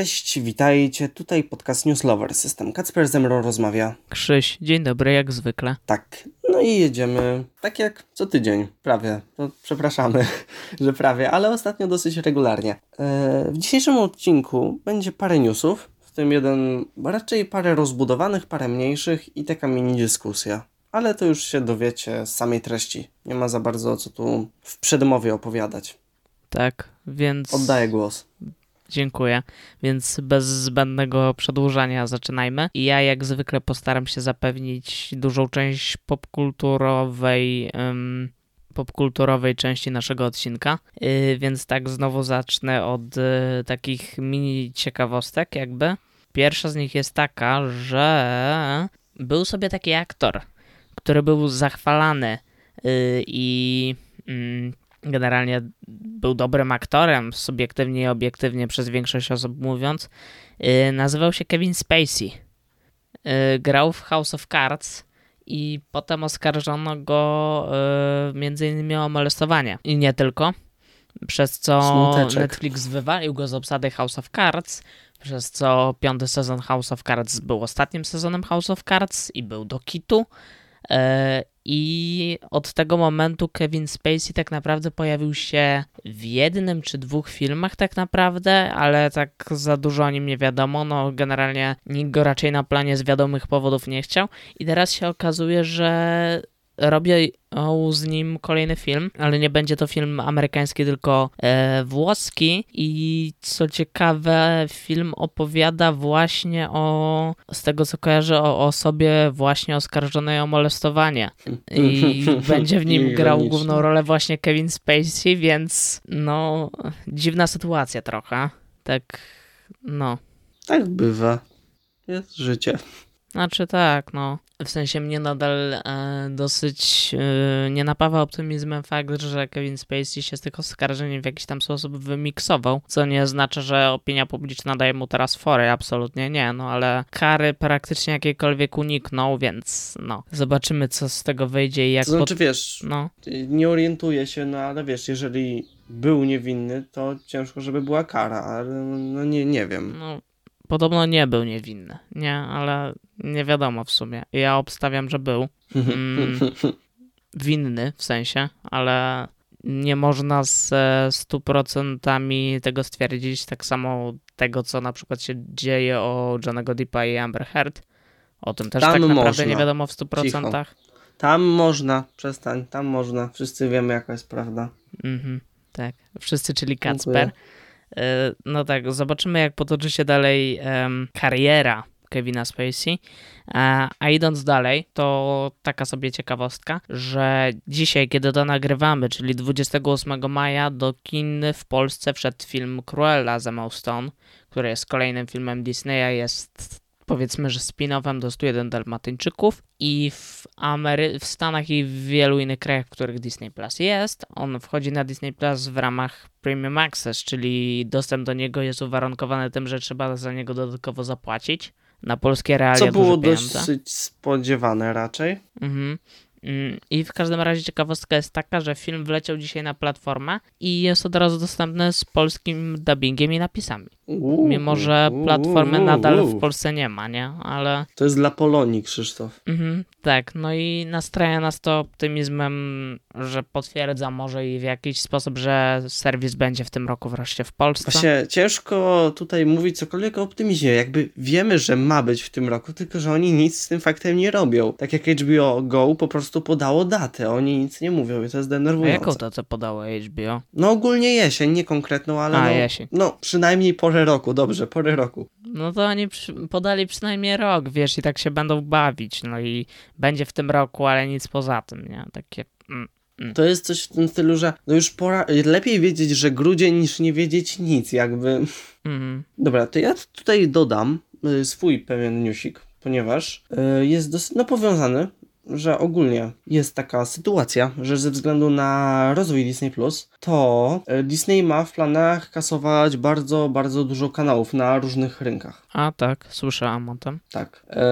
Cześć, witajcie. Tutaj podcast Newslover. System Kacper ze mną rozmawia. Krzyś, dzień dobry, jak zwykle. Tak, no i jedziemy tak jak co tydzień, prawie. No, przepraszamy, że prawie, ale ostatnio dosyć regularnie. E, w dzisiejszym odcinku będzie parę newsów, w tym jeden raczej parę rozbudowanych, parę mniejszych i taka mini dyskusja. Ale to już się dowiecie z samej treści. Nie ma za bardzo co tu w przedmowie opowiadać. Tak, więc. Oddaję głos. Dziękuję. Więc bez zbędnego przedłużania zaczynajmy. I ja jak zwykle postaram się zapewnić dużą część popkulturowej. Popkulturowej części naszego odcinka, yy, więc tak znowu zacznę od yy, takich mini ciekawostek jakby. Pierwsza z nich jest taka, że był sobie taki aktor, który był zachwalany yy, i mm, generalnie był dobrym aktorem, subiektywnie i obiektywnie przez większość osób mówiąc, yy, nazywał się Kevin Spacey. Yy, grał w House of Cards i potem oskarżono go yy, między innymi o molestowanie. I nie tylko, przez co Smuteczek. Netflix wywalił go z obsady House of Cards, przez co piąty sezon House of Cards był ostatnim sezonem House of Cards i był do kitu. I od tego momentu Kevin Spacey tak naprawdę pojawił się w jednym czy dwóch filmach, tak naprawdę, ale tak za dużo o nim nie wiadomo. No, generalnie nikt go raczej na planie z wiadomych powodów nie chciał. I teraz się okazuje, że robię z nim kolejny film, ale nie będzie to film amerykański, tylko e, włoski. I co ciekawe, film opowiada właśnie o, z tego co kojarzę, o osobie właśnie oskarżonej o molestowanie. I będzie w nim grał główną rolę właśnie Kevin Spacey, więc no, dziwna sytuacja trochę. Tak, no. Tak bywa. Jest życie. Znaczy tak, no. W sensie mnie nadal e, dosyć e, nie napawa optymizmem fakt, że Kevin Spacey się z tych oskarżeń w jakiś tam sposób wymiksował, co nie oznacza, że opinia publiczna daje mu teraz fory, absolutnie nie, no ale kary praktycznie jakiekolwiek uniknął, więc no. Zobaczymy, co z tego wyjdzie i jak... To znaczy, pot- wiesz, No, nie orientuję się, no ale wiesz, jeżeli był niewinny, to ciężko, żeby była kara, ale no nie, nie wiem. no, podobno nie był niewinny, nie, ale nie wiadomo w sumie. Ja obstawiam, że był. Mm, winny w sensie, ale nie można z e, 100% tego stwierdzić. Tak samo tego, co na przykład się dzieje o Johnego Deppa i Amber Heard. O tym też Tam tak naprawdę można. nie wiadomo w 100%. Tam można, przestań, tam można. Wszyscy wiemy, jaka jest prawda. Mhm, tak. Wszyscy, czyli Dziękuję. Kacper. E, No tak, zobaczymy jak potoczy się dalej em, kariera Kevina Spacey. E, A idąc dalej, to taka sobie ciekawostka, że dzisiaj, kiedy to nagrywamy, czyli 28 maja, do kin w Polsce wszedł film Cruella z Emma Stone, który jest kolejnym filmem Disneya, jest powiedzmy, że spin-offem do 101 Dalmatyńczyków i w, Amery- w Stanach i w wielu innych krajach, w których Disney Plus jest, on wchodzi na Disney Plus w ramach Premium Access, czyli dostęp do niego jest uwarunkowany tym, że trzeba za niego dodatkowo zapłacić. Na polskie realia Co było dosyć spodziewane raczej. Mhm. Mm, I w każdym razie ciekawostka jest taka, że film wleciał dzisiaj na platformę i jest od razu dostępny z polskim dubbingiem i napisami. Mimo, że platformy nadal w Polsce nie ma, nie? Ale To jest dla Polonii, Krzysztof. mhm, tak, no i nastraja nas to optymizmem, że potwierdza może i w jakiś sposób, że serwis będzie w tym roku wreszcie w Polsce. Właśnie ciężko tutaj mówić cokolwiek o optymizmie. Jakby wiemy, że ma być w tym roku, tylko że oni nic z tym faktem nie robią. Tak jak HBO Go po prostu podało datę, oni nic nie mówią i to jest A denerwujące. jaką to co podało HBO? No ogólnie jesień, nie konkretną, ale A, no, jesień. no przynajmniej porę roku, dobrze, porę roku. No to oni podali przynajmniej rok, wiesz, i tak się będą bawić, no i będzie w tym roku, ale nic poza tym, nie? Takie... Mm. To jest coś w tym stylu, że no już pora, lepiej wiedzieć, że grudzień niż nie wiedzieć nic, jakby. Mhm. Dobra, to ja tutaj dodam y, swój pewien newsik, ponieważ y, jest dosyć, no powiązany, że ogólnie jest taka sytuacja, że ze względu na rozwój Disney+, to y, Disney ma w planach kasować bardzo, bardzo dużo kanałów na różnych rynkach. A tak, słyszałam o tym. Tak. E,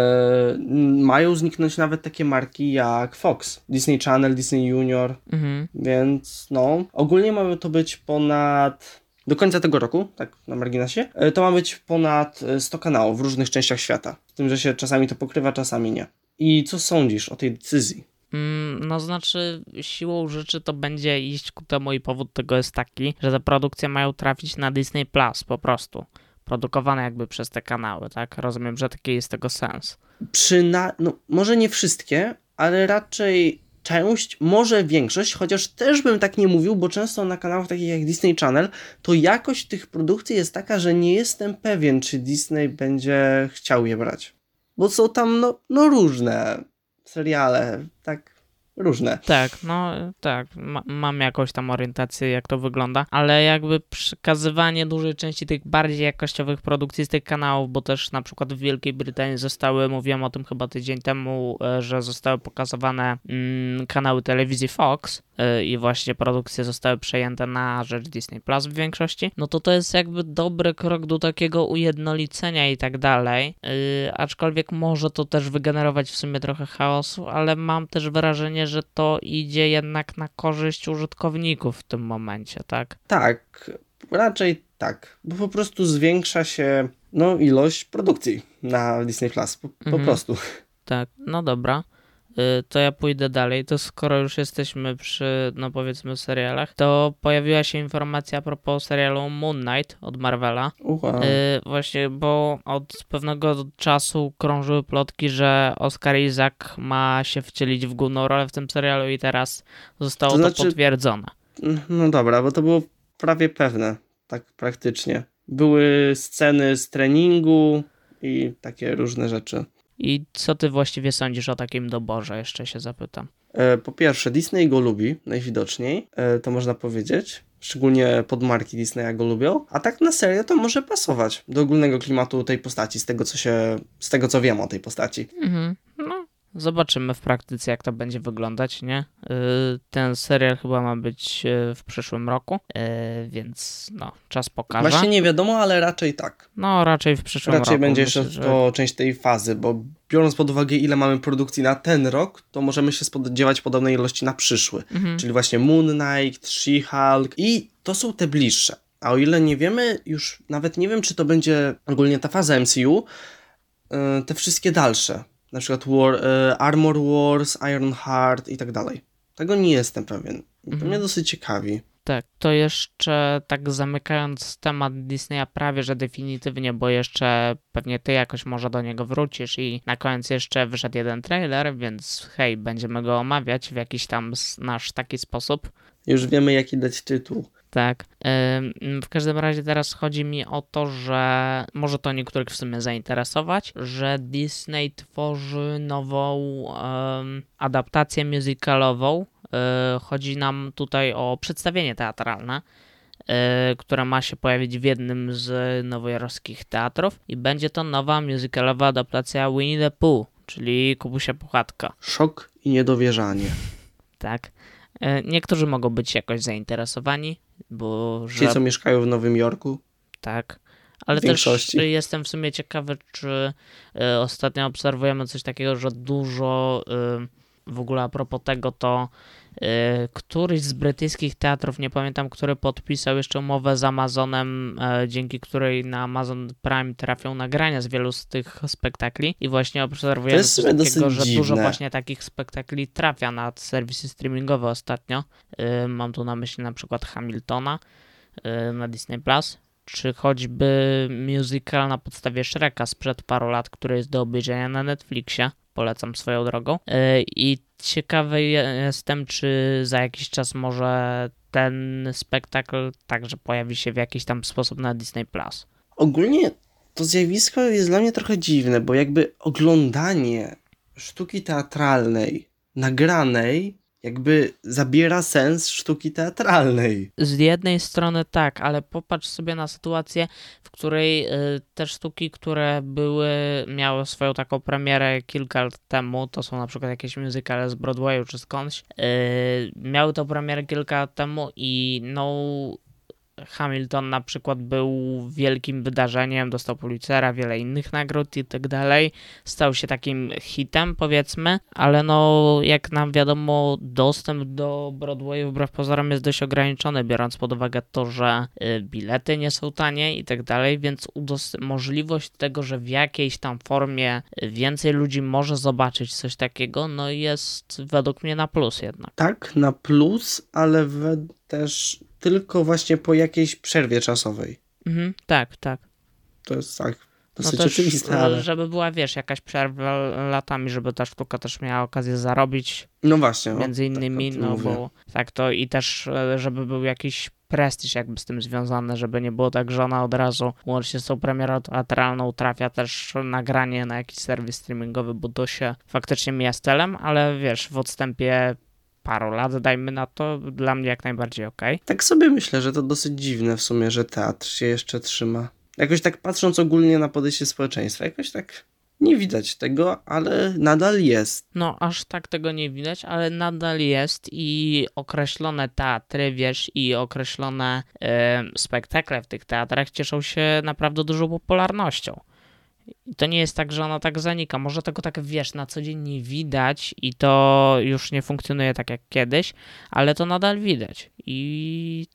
mają zniknąć nawet takie marki jak Fox, Disney Channel, Disney Junior, Mhm. więc no, ogólnie mamy to być ponad do końca tego roku, tak na marginesie, e, to ma być ponad e, 100 kanałów w różnych częściach świata. Z tym, że się czasami to pokrywa, czasami nie. I co sądzisz o tej decyzji? Mm, No znaczy, siłą rzeczy to będzie iść ku temu i powód tego jest taki, że te produkcje mają trafić na Disney Plus po prostu. Produkowane jakby przez te kanały, tak? Rozumiem, że taki jest tego sens. Przyna... No, może nie wszystkie, ale raczej część, może większość, chociaż też bym tak nie mówił, bo często na kanałach takich jak Disney Channel, to jakość tych produkcji jest taka, że nie jestem pewien, czy Disney będzie chciał je brać. Bo są tam no, no różne seriale, tak różne. Tak, no tak, ma, mam jakąś tam orientację, jak to wygląda, ale jakby przekazywanie dużej części tych bardziej jakościowych produkcji z tych kanałów, bo też na przykład w Wielkiej Brytanii zostały, mówiłem o tym chyba tydzień temu, e, że zostały pokazywane mm, kanały telewizji Fox i właśnie produkcje zostały przejęte na rzecz Disney Plus w większości, no to to jest jakby dobry krok do takiego ujednolicenia i tak dalej, Yy, aczkolwiek może to też wygenerować w sumie trochę chaosu, ale mam też wrażenie, że to idzie jednak na korzyść użytkowników w tym momencie, tak? Tak, raczej tak, bo po prostu zwiększa się no, ilość produkcji na Disney Plus, po, po Mhm. prostu. Tak, no dobra. Y, To ja pójdę dalej. To skoro już jesteśmy przy, no powiedzmy, serialach, to pojawiła się informacja a propos serialu Moon Knight od Marvela. Wow. Y, właśnie, bo od pewnego czasu krążyły plotki, że Oscar Isaac ma się wcielić w główną rolę w tym serialu i teraz zostało To to, znaczy- potwierdzone. No dobra, bo to było prawie pewne, tak praktycznie. Były sceny z treningu i takie różne rzeczy. I co ty właściwie sądzisz o takim doborze? Jeszcze się zapytam. E, Po pierwsze, Disney go lubi najwidoczniej, e, to można powiedzieć. Szczególnie podmarki Disneya go lubią. A tak na serio to może pasować do ogólnego klimatu tej postaci, z tego co się, z tego co wiem o tej postaci. Mhm. No, zobaczymy w praktyce, jak to będzie wyglądać, nie? Yy, Ten serial chyba ma być yy, w przyszłym roku, yy, więc no, czas pokaże. Właśnie nie wiadomo, ale raczej tak. No, raczej w przyszłym roku. Raczej będzie Myślę, jeszcze że- to część tej fazy, bo biorąc pod uwagę ile mamy produkcji na ten rok, to możemy się spodziewać podobnej ilości na przyszły. Mhm. Czyli właśnie Moon Knight, She-Hulk i to są te bliższe. A o ile nie wiemy, już nawet nie wiem, czy to będzie ogólnie ta faza MCU, te wszystkie dalsze, na przykład War, yy, Armor Wars, Iron Heart i tak dalej. Tego nie jestem pewien. To Mhm. mnie dosyć ciekawi. Tak, to jeszcze tak zamykając temat Disneya prawie, że definitywnie, bo jeszcze pewnie ty jakoś może do niego wrócisz i na koniec jeszcze wyszedł jeden trailer, więc hej, będziemy go omawiać w jakiś tam nasz taki sposób. Już wiemy, jaki dać tytuł. Tak. W każdym razie teraz chodzi mi o to, że może to niektórych w sumie zainteresować, że Disney tworzy nową em, adaptację musicalową. Y, Chodzi nam tutaj o przedstawienie teatralne, y, które ma się pojawić w jednym z nowojorskich teatrów i będzie to nowa musicalowa adaptacja Winnie the Pooh, czyli Kubusia Puchatka. Szok i niedowierzanie. Tak. Y, Niektórzy mogą być jakoś zainteresowani, bo że Ci, co mieszkają w Nowym Jorku, Tak. Ale też jestem w sumie ciekawy, czy y, ostatnio obserwujemy coś takiego, że dużo y, w ogóle a propos tego, to y, któryś z brytyjskich teatrów, nie pamiętam, który podpisał jeszcze umowę z Amazonem, y, dzięki której na Amazon Prime trafią nagrania z wielu z tych spektakli i właśnie obserwujemy coś takiego, że dużo dziwne. właśnie takich spektakli trafia na serwisy streamingowe ostatnio. Y, mam tu na myśli na przykład Hamiltona y, na Disney Plus, czy choćby musical na podstawie Shreka sprzed paru lat, który jest do obejrzenia na Netflixie. Polecam swoją drogą. Y, I ciekawy jestem, czy za jakiś czas może ten spektakl także pojawi się w jakiś tam sposób na Disney Plus. Ogólnie to zjawisko jest dla mnie trochę dziwne, bo jakby oglądanie sztuki teatralnej, nagranej, jakby zabiera sens sztuki teatralnej. Z jednej strony tak, ale popatrz sobie na sytuację, w której y, te sztuki, które były, miały swoją taką premierę kilka lat temu, to są na przykład jakieś muzykale z Broadwayu czy skądś, y, miały tą premierę kilka lat temu i no Hamilton na przykład był wielkim wydarzeniem, dostał Pulitzera, wiele innych nagród i tak dalej. Stał się takim hitem, powiedzmy, ale no, jak nam wiadomo, dostęp do Broadwayu wbrew pozorom jest dość ograniczony, biorąc pod uwagę to, że y, bilety nie są tanie i tak dalej, więc możliwość tego, że w jakiejś tam formie więcej ludzi może zobaczyć coś takiego, no jest według mnie na plus jednak. Tak, na plus, ale też tylko właśnie po jakiejś przerwie czasowej. Mhm, tak, tak. To jest tak dosyć no też, oczywiste, ale... Żeby była, wiesz, jakaś przerwa latami, żeby ta sztuka też miała okazję zarobić. No właśnie. Między innymi, tak, no mówię. bo tak to i też, e, żeby był jakiś prestiż jakby z tym związany, żeby nie było tak, że ona od razu łącznie z tą premierą teatralną trafia też nagranie na jakiś serwis streamingowy, bo to się faktycznie mija z celem, ale wiesz, w odstępie paru lat, dajmy na to, dla mnie jak najbardziej ok. Tak sobie myślę, że to dosyć dziwne w sumie, że teatr się jeszcze trzyma. Jakoś tak patrząc ogólnie na podejście społeczeństwa, jakoś tak nie widać tego, ale nadal jest. No, aż tak tego nie widać, ale nadal jest i określone teatry, wiesz, i określone spektakle w tych teatrach cieszą się naprawdę dużą popularnością. I to nie jest tak, że ona tak zanika. Może tego tak, wiesz, na co dzień nie widać i to już nie funkcjonuje tak jak kiedyś, ale to nadal widać. I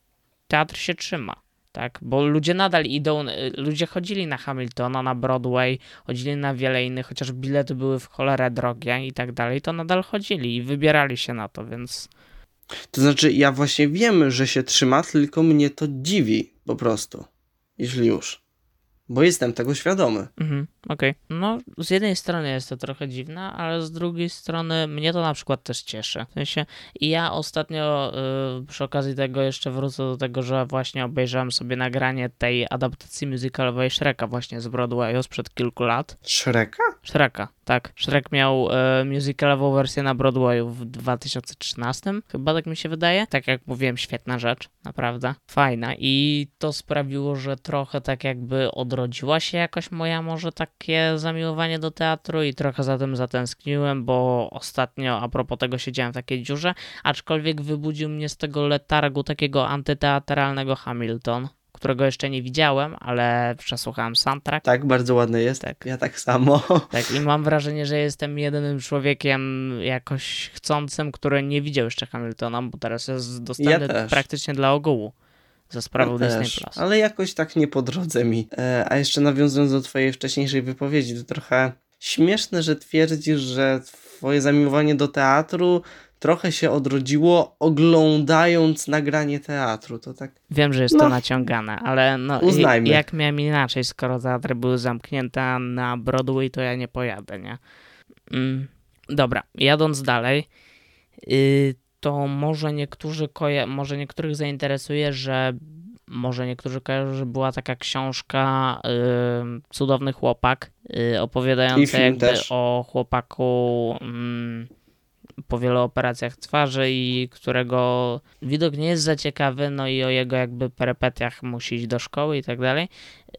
teatr się trzyma tak? Bo ludzie nadal idą, y, ludzie chodzili na Hamiltona, na Broadway, chodzili na wiele innych, chociaż bilety były w cholerę drogie i tak dalej, to nadal chodzili i wybierali się na to, więc... To znaczy, ja właśnie wiem, że się trzyma, tylko mnie to dziwi po prostu, jeśli już bo jestem tego świadomy. Mhm, Okej. Okay. No, z jednej strony jest to trochę dziwne, ale z drugiej strony mnie to na przykład też cieszy. W sensie, i ja ostatnio y, przy okazji tego jeszcze wrócę do tego, że właśnie obejrzałem sobie nagranie tej adaptacji musicalowej Shreka właśnie z Broadwayu sprzed kilku lat. Shreka? Shreka, tak. Shrek miał y, musicalową wersję na Broadwayu w 2013, chyba tak mi się wydaje. Tak jak mówiłem, świetna rzecz, naprawdę. Fajna i to sprawiło, że trochę tak jakby odrodziła się jakoś moja może takie zamiłowanie do teatru i trochę za tym zatęskniłem, bo ostatnio a propos tego siedziałem w takiej dziurze, aczkolwiek wybudził mnie z tego letargu takiego antyteatralnego Hamilton którego jeszcze nie widziałem, ale przesłuchałem soundtrack. Tak, bardzo ładny jest. Tak. Ja tak samo. Tak, i mam wrażenie, że jestem jedynym człowiekiem jakoś chcącym, który nie widział jeszcze Hamiltona, bo teraz jest dostępny ja praktycznie dla ogółu za sprawą ja Disney Plus. Ale jakoś tak nie po drodze mi. E, a jeszcze nawiązując do twojej wcześniejszej wypowiedzi, to trochę śmieszne, że twierdzisz, że twoje zamiłowanie do teatru trochę się odrodziło oglądając nagranie teatru. To tak. Wiem, że jest no, to naciągane, ale no, uznajmy. jak miałem inaczej, skoro teatry były zamknięte na Broadway, to ja nie pojadę, nie? Mm, dobra, jadąc dalej. Yy, to może niektórzy koja- może niektórych zainteresuje, że może niektórzy kojarzą, że była taka książka y, Cudowny Chłopak, y, opowiadająca jakby też. o chłopaku y, po wielu operacjach twarzy i którego widok nie jest za ciekawy, no i o jego jakby perepetiach musi iść do szkoły i tak dalej.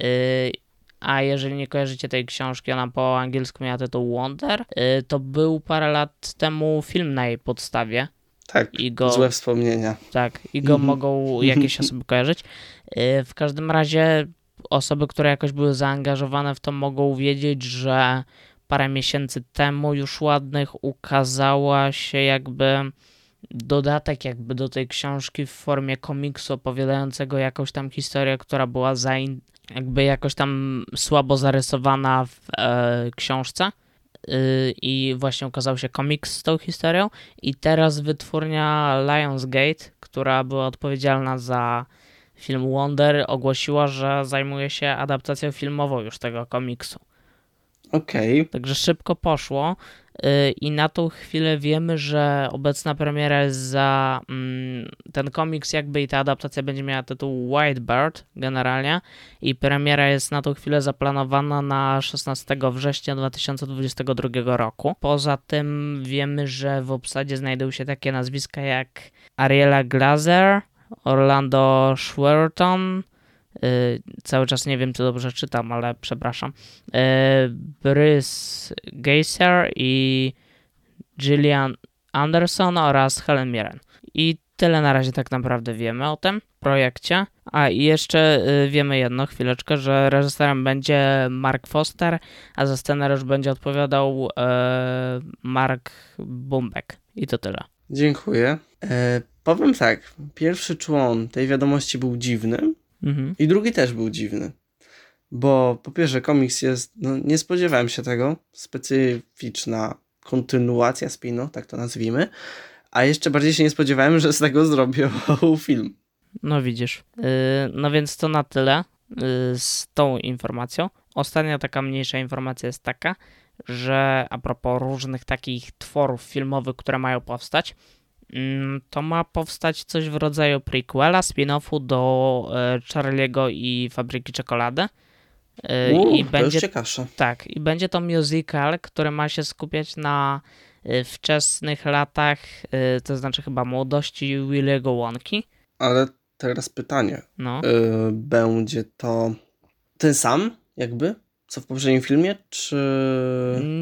Y, a jeżeli nie kojarzycie tej książki, ona po angielsku miała tytuł Wonder, y, to był parę lat temu film na jej podstawie, tak, I go, złe wspomnienia. Tak, i go mhm. mogą jakieś osoby kojarzyć. Y, w każdym razie osoby, które jakoś były zaangażowane w to, mogą wiedzieć, że parę miesięcy temu już ładnych ukazała się jakby dodatek jakby do tej książki w formie komiksu opowiadającego jakąś tam historię, która była zain- jakby jakoś tam słabo zarysowana w e, książce i właśnie ukazał się komiks z tą historią i teraz wytwórnia Lionsgate, która była odpowiedzialna za film Wonder, ogłosiła, że zajmuje się adaptacją filmową już tego komiksu. Okej. Okay. Także szybko poszło. Y, i na tą chwilę wiemy, że obecna premiera jest za mm, ten komiks jakby i ta adaptacja będzie miała tytuł White Bird generalnie i premiera jest na tą chwilę zaplanowana na 16 września 2022 roku. Poza tym wiemy, że w obsadzie znajdują się takie nazwiska jak Ariela Glazer, Orlando Schwerton, cały czas nie wiem, czy dobrze czytam, ale przepraszam. Yy, Bruce Geyser i Gillian Anderson oraz Helen Mirren. I tyle na razie tak naprawdę wiemy o tym projekcie. A i jeszcze y, wiemy jedno, chwileczkę, że reżyserem będzie Mark Foster, a za scenariusz będzie odpowiadał e, Mark Bumbek. I to tyle. Dziękuję. E, powiem tak, pierwszy człon tej wiadomości był dziwny Mhm. i drugi też był dziwny. Bo po pierwsze komiks jest, no nie spodziewałem się tego, specyficzna kontynuacja spinu, tak to nazwijmy, a jeszcze bardziej się nie spodziewałem, że z tego zrobią film. No widzisz. Yy, no więc to na tyle yy, z tą informacją. Ostatnia taka mniejsza informacja jest taka, że a propos różnych takich tworów filmowych, które mają powstać, to ma powstać coś w rodzaju prequela, spin-offu do e, Charlie'ego i Fabryki Czekolady. E, Uuu, I to będzie już ciekawsze. tak, i będzie to musical, który ma się skupiać na y, wczesnych latach, to znaczy chyba młodości Williego Wonki. Ale teraz pytanie. No. Będzie to ten sam, jakby, co w poprzednim filmie, czy...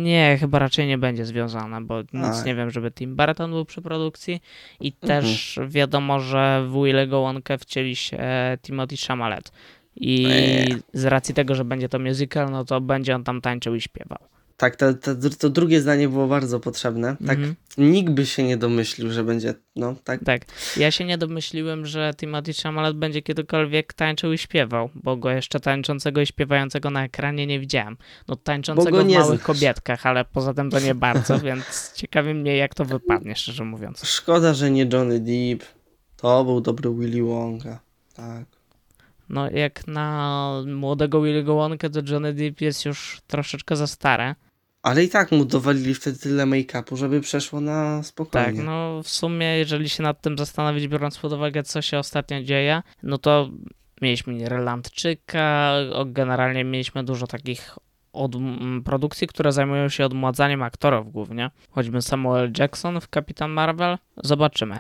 Nie, chyba raczej nie będzie związane, bo nic A. nie wiem, żeby Tim Burton był przy produkcji i Mhm. też wiadomo, że w Willego Wonkę wcieli się Timothy Chalamet. I Eee. z racji tego, że będzie to musical, no to będzie on tam tańczył i śpiewał. Tak, to, to, to drugie zdanie było bardzo potrzebne. Tak, Mhm. nikt by się nie domyślił, że będzie, no, tak. Tak. Ja się nie domyśliłem, że Timothy Chalamet będzie kiedykolwiek tańczył i śpiewał, bo go jeszcze tańczącego i śpiewającego na ekranie nie widziałem. No tańczącego w małych znasz. kobietkach, ale poza tym to nie bardzo, więc ciekawi mnie jak to wypadnie, szczerze mówiąc. Szkoda, że nie Johnny Depp. To był dobry Willy Wonka. Tak. No jak na młodego Willy'ego Wonkę to Johnny Depp jest już troszeczkę za stare. Ale i tak mu dowalili wtedy tyle make-upu, żeby przeszło na Tak, spokojnie. no w sumie jeżeli się nad tym zastanowić, biorąc pod uwagę co się ostatnio dzieje, no to mieliśmy Irlandczyka, generalnie mieliśmy dużo takich od, produkcji, które zajmują się odmładzaniem aktorów głównie. Choćby Samuel Jackson w Kapitan Marvel. Zobaczymy.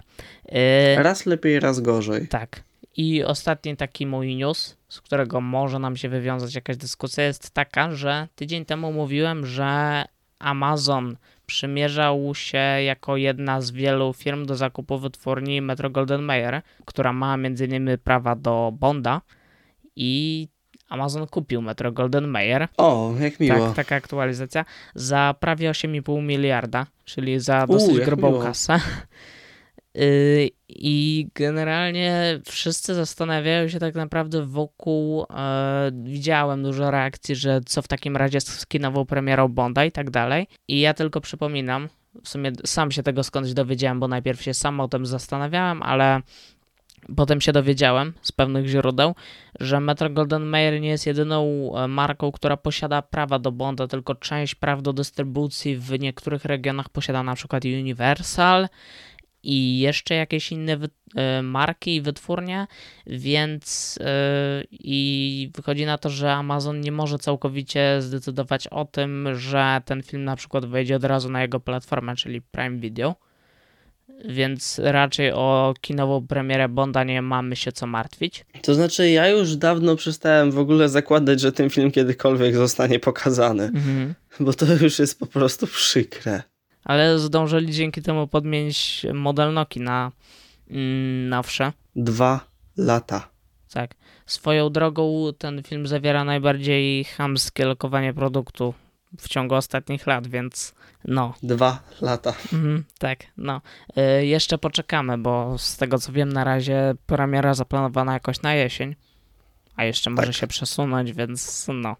Yy, Raz lepiej, raz gorzej. tak. I ostatni taki mój news, z którego może nam się wywiązać jakaś dyskusja, jest taka, że tydzień temu mówiłem, że Amazon przymierzał się jako jedna z wielu firm do zakupu wytwórni Metro Golden Mayer, która ma m.in. prawa do Bonda i Amazon kupił Metro Golden Mayer. O, jak miło. Tak, taka aktualizacja. Za prawie 8,5 miliarda, czyli za U, dosyć jak grubą miło. kasę. Yy, I generalnie wszyscy zastanawiają się tak naprawdę wokół. E, widziałem dużo reakcji, że co w takim razie z kinową premierą Bonda i tak dalej. I ja tylko przypominam, w sumie sam się tego skądś dowiedziałem, bo najpierw się sam o tym zastanawiałem, ale potem się dowiedziałem z pewnych źródeł, że Metro Golden Mayer nie jest jedyną e, marką, która posiada prawa do Bonda, tylko część praw do dystrybucji w niektórych regionach posiada na przykład Universal i jeszcze jakieś inne e, marki i wytwórnie, więc e, i wychodzi na to, że Amazon nie może całkowicie zdecydować o tym, że ten film na przykład wejdzie od razu na jego platformę, czyli Prime Video. Więc raczej o kinową premierę Bonda nie mamy się co martwić. To znaczy, ja już dawno przestałem w ogóle zakładać, że ten film kiedykolwiek zostanie pokazany. Bo to już jest po prostu przykre. Ale zdążyli dzięki temu podmienić model Noki na mm, nowsze. Dwa lata. Tak. Swoją drogą ten film zawiera najbardziej chamskie lokowanie produktu w ciągu ostatnich lat, więc no. Dwa lata. Mhm, tak, no. Y, jeszcze poczekamy, bo z tego co wiem na razie premiera zaplanowana jakoś na jesień, a jeszcze może Tak. się przesunąć, więc no.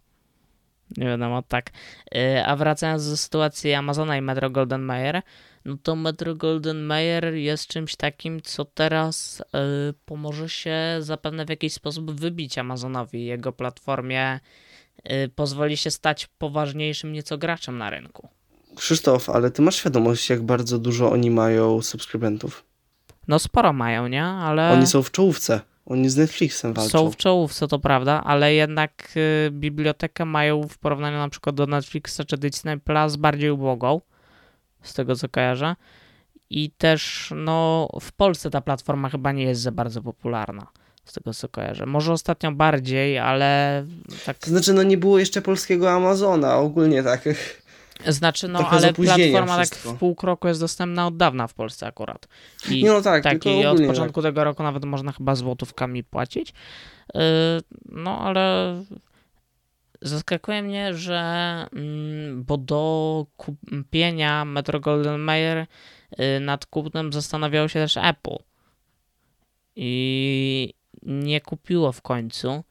Nie wiadomo, tak. Y, a wracając do sytuacji Amazona i Metro Golden Mayer, no to Metro Golden Mayer jest czymś takim, co teraz y, pomoże się zapewne w jakiś sposób wybić Amazonowi jego platformie y, pozwoli się stać poważniejszym nieco graczem na rynku. Krzysztof, ale ty masz świadomość, jak bardzo dużo oni mają subskrybentów. No sporo mają, nie? Ale Oni są w czołówce. Oni z Netflixem walczą. są w czołówce, to prawda, ale jednak y, bibliotekę mają w porównaniu na przykład do Netflixa czy Disney Plus bardziej ubogą, z tego co kojarzę. I też, no, w Polsce ta platforma chyba nie jest za bardzo popularna, z tego co kojarzę. Może ostatnio bardziej, ale tak To znaczy, no nie było jeszcze polskiego Amazona, ogólnie tak. Znaczy, no Trochę ale platforma tak w pół kroku jest dostępna od dawna w Polsce akurat. I No tak, tak, i od początku tego roku nawet można chyba złotówkami płacić. Yy, No ale zaskakuje mnie, że mm, bo do kupienia Metro Golden Mayer yy, nad kupnem zastanawiało się też Apple. I nie kupiło w końcu.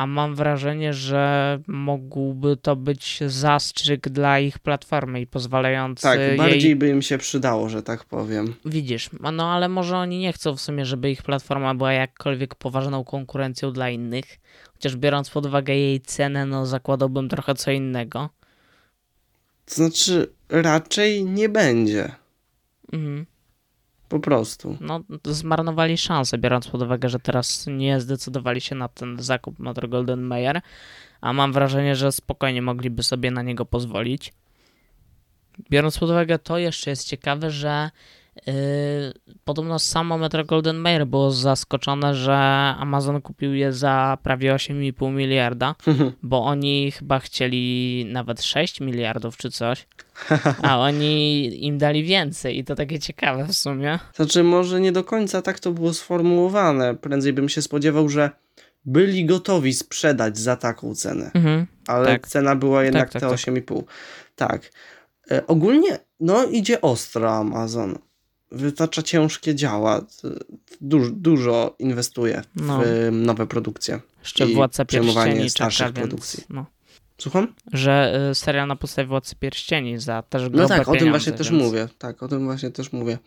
A mam wrażenie, że mógłby to być zastrzyk dla ich platformy i pozwalający Tak, jej bardziej by im się przydało, że tak powiem. Widzisz, no ale może oni nie chcą w sumie, żeby ich platforma była jakkolwiek poważną konkurencją dla innych. Chociaż biorąc pod uwagę jej cenę, no zakładałbym trochę co innego. To znaczy, raczej nie będzie. Mhm. Po prostu. No, zmarnowali szansę, biorąc pod uwagę, że teraz nie zdecydowali się na ten zakup Metro Golden Mayer, a mam wrażenie, że spokojnie mogliby sobie na niego pozwolić. Biorąc pod uwagę to, jeszcze jest ciekawe, że yy, podobno samo Metro Golden Mayer było zaskoczone, że Amazon kupił je za prawie 8,5 miliarda, bo oni chyba chcieli nawet 6 miliardów czy coś, a oni im dali więcej i to takie ciekawe w sumie. Znaczy, może nie do końca tak to było sformułowane. Prędzej bym się spodziewał, że byli gotowi sprzedać za taką cenę, Mhm. ale Tak. cena była jednak tak, te tak. 8,5. Tak. E, ogólnie, no idzie ostro Amazon. Wytacza ciężkie działa. Du- dużo inwestuje w No. nowe produkcje. Jeszcze I Władca Pierścieni starszych czeka, więc produkcji. no. Słucham? Że y, serial na podstawie Władcy Pierścieni za też No tak, o tym właśnie też więc- mówię. Tak, o tym właśnie też mówię.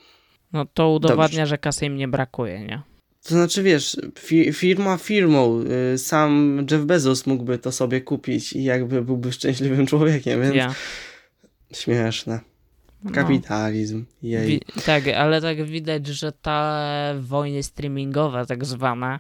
No to udowadnia, że kasy im nie brakuje, nie? To znaczy, wiesz, fi- firma firmą, y, sam Jeff Bezos mógłby to sobie kupić i jakby byłby szczęśliwym człowiekiem, więc Ja. śmieszne. No. Kapitalizm, jej. Wi- tak, ale tak widać, że te wojny streamingowe tak zwane,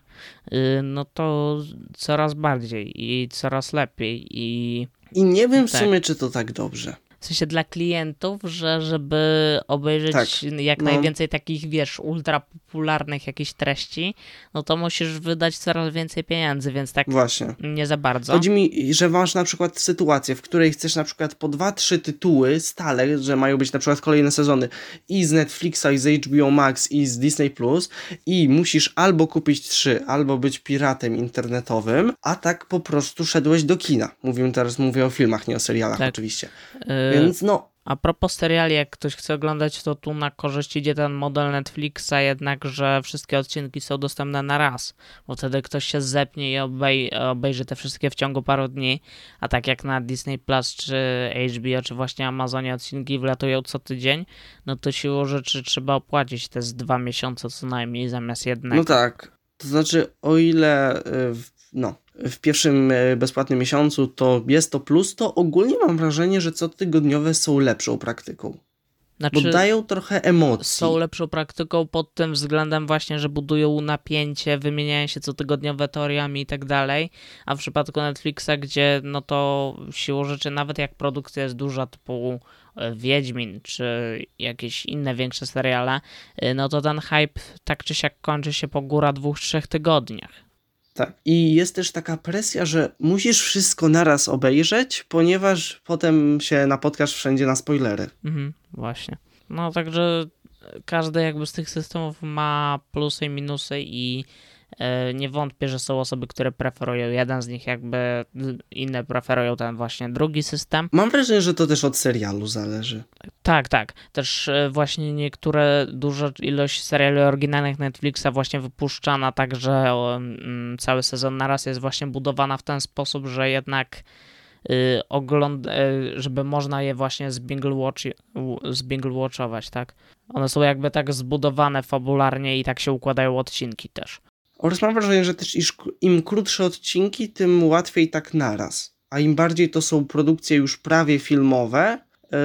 y, no to coraz bardziej i coraz lepiej i I nie wiem w Tak. sumie, czy to tak dobrze. W sensie dla klientów, że żeby obejrzeć Tak, jak no. najwięcej takich, wiesz, ultra popularnych jakichś treści, no to musisz wydać coraz więcej pieniędzy, więc tak Właśnie. nie za bardzo. Chodzi mi, że masz na przykład sytuację, w której chcesz na przykład po dwa, trzy tytuły stale, że mają być na przykład kolejne sezony i z Netflixa, i z HBO Max, i z Disney Plus i musisz albo kupić trzy, albo być piratem internetowym, a tak po prostu szedłeś do kina. Mówię teraz, mówię o filmach, nie o serialach Tak. oczywiście. Więc no, A propos seriali, jak ktoś chce oglądać, to tu na korzyść idzie ten model Netflixa, jednak, że wszystkie odcinki są dostępne na raz, bo wtedy ktoś się zepnie i obej obejrzy te wszystkie w ciągu paru dni, a tak jak na Disney Plus, czy HBO, czy właśnie Amazonie odcinki wlatują co tydzień, no to siłą rzeczy trzeba opłacić te z dwa miesiące co najmniej zamiast jednego. No tak. To znaczy, o ile y, w, no, w pierwszym y, bezpłatnym miesiącu to jest to plus, to ogólnie mam wrażenie, że cotygodniowe są lepszą praktyką. Bo znaczy, dają trochę emocji. są lepszą praktyką pod tym względem właśnie, że budują napięcie, wymieniają się cotygodniowe teoriami i tak dalej, a w przypadku Netflixa, gdzie no to siłą rzeczy nawet jak produkcja jest duża typu e, Wiedźmin czy jakieś inne większe seriale, e, no to ten hype tak czy siak kończy się po góra dwóch, trzech tygodniach. Tak. I jest też taka presja, że musisz wszystko naraz obejrzeć, ponieważ potem się napotkasz wszędzie na spoilery. Mhm, właśnie. No także każdy jakby z tych systemów ma plusy i minusy i nie wątpię, że są osoby, które preferują jeden z nich, jakby inne preferują ten właśnie drugi system. Mam wrażenie, że to też od serialu zależy. Tak, tak. Też e, właśnie niektóre, duża ilość seriali oryginalnych Netflixa właśnie wypuszczana tak, że mm, cały sezon naraz jest właśnie budowana w ten sposób, że jednak y, ogląd, y, żeby można je właśnie zbingle-watch, zbingle-watchować, tak? One są jakby tak zbudowane fabularnie i tak się układają odcinki też. Oraz mam wrażenie, że też im krótsze odcinki, tym łatwiej tak naraz. A im bardziej to są produkcje już prawie filmowe,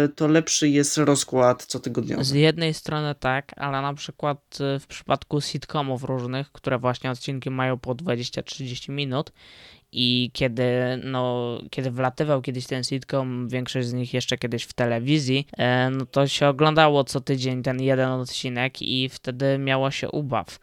y, to lepszy jest rozkład cotygodniowy. Z jednej strony tak, ale na przykład y, w przypadku sitcomów różnych, które właśnie odcinki mają po 20-30 minut i kiedy, no, kiedy wlatywał kiedyś ten sitcom, większość z nich jeszcze kiedyś w telewizji, e, no to się oglądało co tydzień ten jeden odcinek i wtedy miało się ubaw.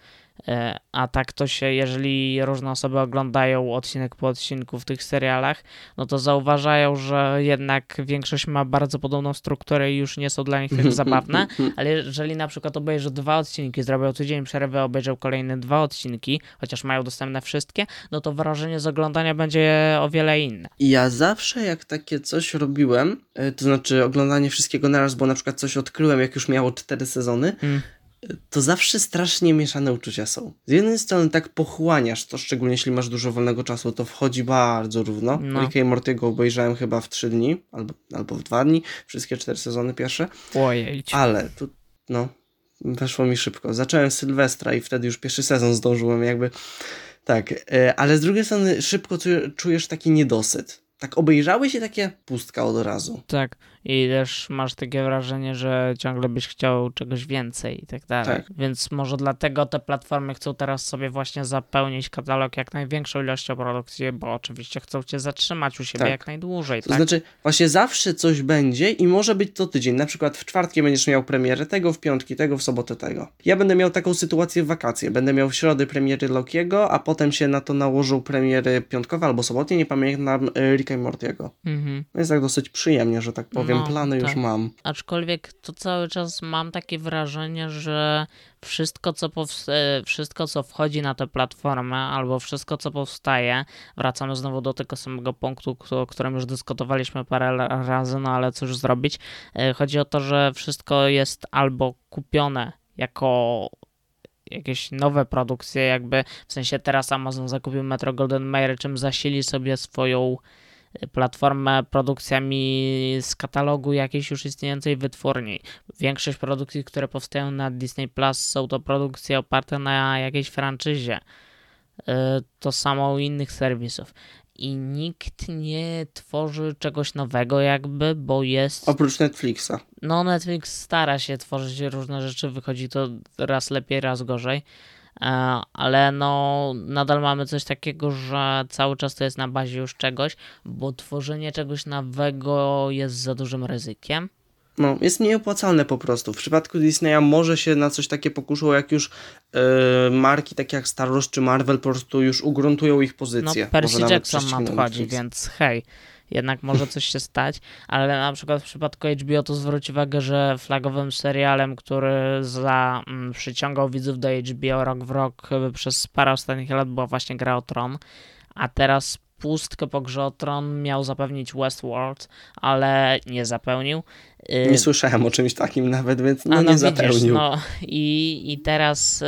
E, A tak to się, jeżeli różne osoby oglądają odcinek po odcinku w tych serialach, no to zauważają, że jednak większość ma bardzo podobną strukturę i już nie są dla nich tak zabawne. Ale jeżeli na przykład obejrzą dwa odcinki, zrobią tydzień przerwy, obejrzą kolejne dwa odcinki, chociaż mają dostępne wszystkie, no to wrażenie z oglądania będzie o wiele inne. Ja zawsze jak takie coś robiłem, y, to znaczy oglądanie wszystkiego naraz, bo na przykład coś odkryłem, jak już miało cztery sezony, Mm. To zawsze strasznie mieszane uczucia są. Z jednej strony tak pochłaniasz to, szczególnie jeśli masz dużo wolnego czasu, to wchodzi bardzo równo. No. Ricka i Mortygo obejrzałem chyba w trzy dni, albo, albo w dwa dni, wszystkie cztery sezony pierwsze, Ojej. ale tu, no, weszło mi szybko. Zacząłem Sylwestra i wtedy już pierwszy sezon zdążyłem jakby, tak, y, ale z drugiej strony szybko czu- czujesz taki niedosyt. Tak obejrzałeś i takie pustka od razu. Tak. I też masz takie wrażenie, że ciągle byś chciał czegoś więcej i tak dalej. Tak. Więc może dlatego te platformy chcą teraz sobie właśnie zapełnić katalog jak największą ilością produkcji, bo oczywiście chcą cię zatrzymać u siebie Tak. jak najdłużej, To tak? znaczy, właśnie zawsze coś będzie i może być to tydzień. Na przykład w czwartki będziesz miał premierę tego, w piątki tego, w sobotę tego. Ja będę miał taką sytuację w wakacje. Będę miał w środę premiery Lokiego, a potem się na to nałożą premiery piątkowe albo sobotnie, nie pamiętam, y, Ricka i Mortiego. Mhm. Jest tak dosyć przyjemnie, że tak powiem, No, plany już tak. mam. Aczkolwiek to cały czas mam takie wrażenie, że wszystko co, e, wszystko, co wchodzi na tę platformę, albo wszystko, co powstaje, wracamy znowu do tego samego punktu, o którym już dyskutowaliśmy parę razy, no ale cóż zrobić. E, Chodzi o to, że wszystko jest albo kupione jako jakieś nowe produkcje, jakby w sensie teraz Amazon zakupił Metro Golden Mayer, czym zasili sobie swoją platformę produkcjami z katalogu jakiejś już istniejącej wytwórni. Większość produkcji, które powstają na Disney Plus są to produkcje oparte na jakiejś franczyzie. Y, To samo u innych serwisów. I nikt nie tworzy czegoś nowego jakby, bo jest... Oprócz Netflixa. No Netflix stara się tworzyć różne rzeczy, wychodzi to raz lepiej, raz gorzej. E, Ale no, nadal mamy coś takiego, że cały czas to jest na bazie już czegoś, bo tworzenie czegoś nowego jest za dużym ryzykiem. No, jest mniej opłacalne po prostu. W przypadku Disneya może się na coś takie pokuszą, jak już e, marki takie jak Star Wars czy Marvel po prostu już ugruntują ich No, pozycję. Percy Może nawet Jackson nadchodzi, Netflix. więc hej, jednak może coś się stać, ale na przykład w przypadku HBO to zwróć uwagę, że flagowym serialem, który za, mm, przyciągał widzów do HBO rok w rok y, przez parę ostatnich lat była właśnie Gra o Tron, a teraz pustkę po Grze o Tron miał zapewnić Westworld, ale nie zapełnił. Y, Nie słyszałem o czymś takim nawet, więc no, a nie widzisz, zapełnił. no i, i teraz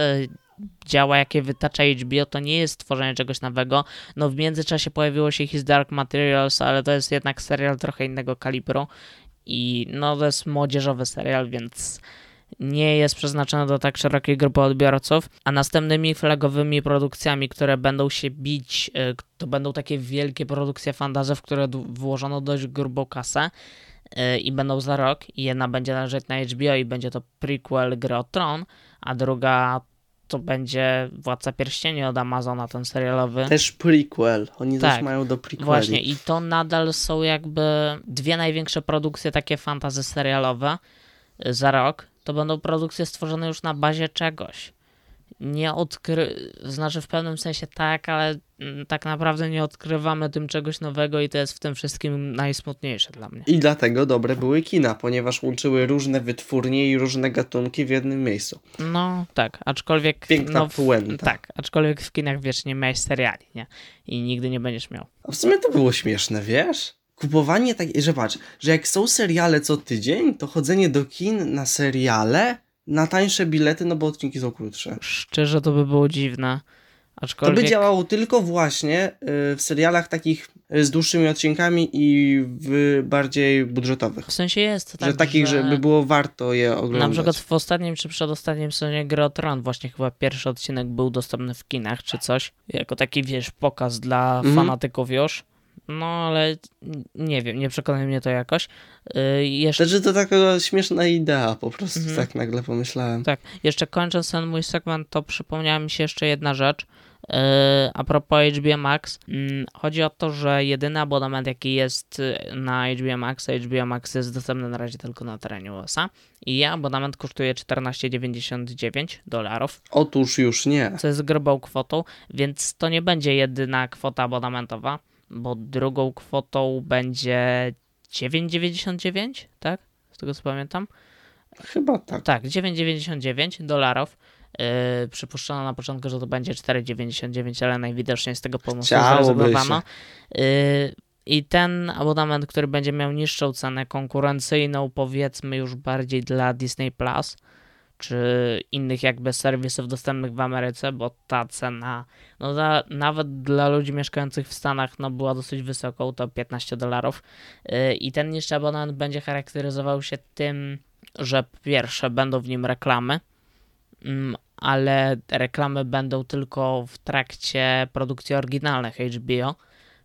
działa, jakie wytacza HBO, to nie jest tworzenie czegoś nowego. No w międzyczasie pojawiło się His Dark Materials, ale to jest jednak serial trochę innego kalibru i no to jest młodzieżowy serial, więc nie jest przeznaczony do tak szerokiej grupy odbiorców, a następnymi flagowymi produkcjami, które będą się bić, y, to będą takie wielkie produkcje fantazy, w które włożono dość grubą kasę y, i będą za rok jedna będzie należeć na HBO i będzie to prequel Gry o Tron, a druga to będzie Władca Pierścieni od Amazona, ten serialowy. Też prequel. Oni Tak, też mają do prequeli. Właśnie i to nadal są jakby dwie największe produkcje takie fantazy serialowe za rok. To będą produkcje stworzone już na bazie czegoś. Nie odkry... Znaczy w pewnym sensie tak, ale mm, tak naprawdę nie odkrywamy tym czegoś nowego i to jest w tym wszystkim najsmutniejsze dla mnie. I dlatego dobre były kina, ponieważ łączyły różne wytwórnie i różne gatunki w jednym miejscu. No tak, aczkolwiek... Piękna no, w... puenta. Tak, aczkolwiek w kinach wiecznie miałeś seriali, nie? I nigdy nie będziesz miał. A w sumie to było śmieszne, wiesz? Kupowanie tak, że patrz, że jak są seriale co tydzień, to chodzenie do kin na seriale na tańsze bilety, no bo odcinki są krótsze. Szczerze to by było dziwne. To Aczkolwiek... by działało tylko właśnie y, w serialach takich y, z dłuższymi odcinkami i w bardziej budżetowych. W sensie jest tak, że takich, że... żeby było warto je Na oglądać. przykład w ostatnim czy przedostatnim sezonie Gry o Tron właśnie chyba pierwszy odcinek był dostępny w kinach czy coś. Jako taki, wiesz, pokaz dla Mhm. fanatyków już. No ale nie wiem, nie przekonuje mnie to jakoś. Yy, jeszcze, że to taka śmieszna idea, po prostu Mhm. tak nagle pomyślałem. tak, jeszcze kończąc ten mój segment, to przypomniała mi się jeszcze jedna rzecz. E, a propos HBO Max, mm, chodzi o to, że jedyny abonament jaki jest y, na HBO Max, HBO Max jest dostępny na razie tylko na terenie USA i abonament kosztuje 14,99 dolarów. Otóż już nie. Co jest grubą kwotą, więc to nie będzie jedyna kwota abonamentowa, bo drugą kwotą będzie 9,99, tak? Z tego co pamiętam. Chyba tak. Tak, 9,99 dolarów. Yy, przypuszczono na początku, że to będzie 4,99, ale najwidoczniej z tego pomysłu zrezygnowano. Yy, I ten abonament, który będzie miał niższą cenę konkurencyjną, powiedzmy już bardziej dla Disney Plus, czy innych jakby serwisów dostępnych w Ameryce, bo ta cena, no za, nawet dla ludzi mieszkających w Stanach, no była dosyć wysoką, to 15 dolarów. Yy, I ten niższy abonament będzie charakteryzował się tym, że pierwsze będą w nim reklamy, mm, ale reklamy będą tylko w trakcie produkcji oryginalnych HBO.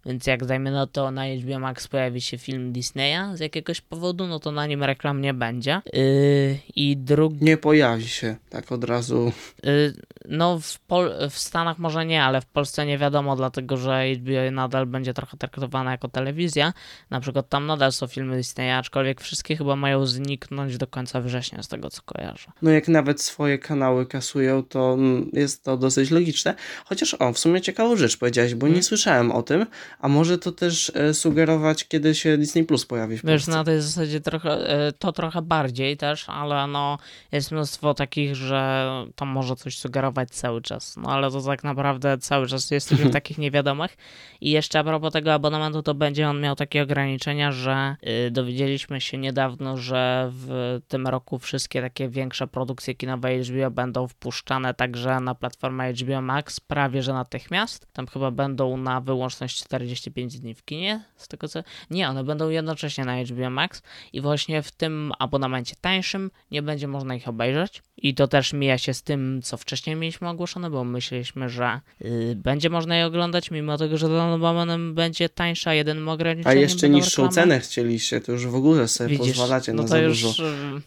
Więc jak dajmy no to na HBO Max pojawi się film Disneya z jakiegoś powodu, no to na nim reklam nie będzie. Yy, I drugi. Nie pojawi się tak od razu. Yy, no w, Pol- w Stanach może nie, ale w Polsce nie wiadomo, dlatego że HBO nadal będzie trochę traktowana jako telewizja. Na przykład tam nadal są filmy Disneya, aczkolwiek wszystkie chyba mają zniknąć do końca września, z tego co kojarzę. No jak nawet swoje kanały kasują, to mm, jest to dosyć logiczne. Chociaż o, w sumie ciekawą rzecz powiedziałeś, bo nie Hmm? słyszałem o tym, a może to też e, sugerować, kiedy się Disney Plus pojawi w Wiesz, na tej zasadzie trochę, e, to trochę bardziej też, ale no jest mnóstwo takich, że to może coś sugerować cały czas. No ale to tak naprawdę cały czas jesteśmy w takich niewiadomych. I jeszcze a propos tego abonamentu, to będzie on miał takie ograniczenia, że y, dowiedzieliśmy się niedawno, że w tym roku wszystkie takie większe produkcje kinowe HBO będą wpuszczane także na platformę HBO Max prawie że natychmiast. Tam chyba będą na wyłączność 45 dni w kinie, z tego co... Nie, one będą jednocześnie na HBO Max i właśnie w tym abonamencie tańszym nie będzie można ich obejrzeć. I to też mija się z tym, co wcześniej mieliśmy ogłoszone, bo myśleliśmy, że y, będzie można je oglądać, mimo tego, że ten abonament będzie tańszy, a jedynym A jeszcze niższą reklamy. cenę chcieliście, to już w ogóle sobie Widzisz, pozwalacie no na to za już dużo. y,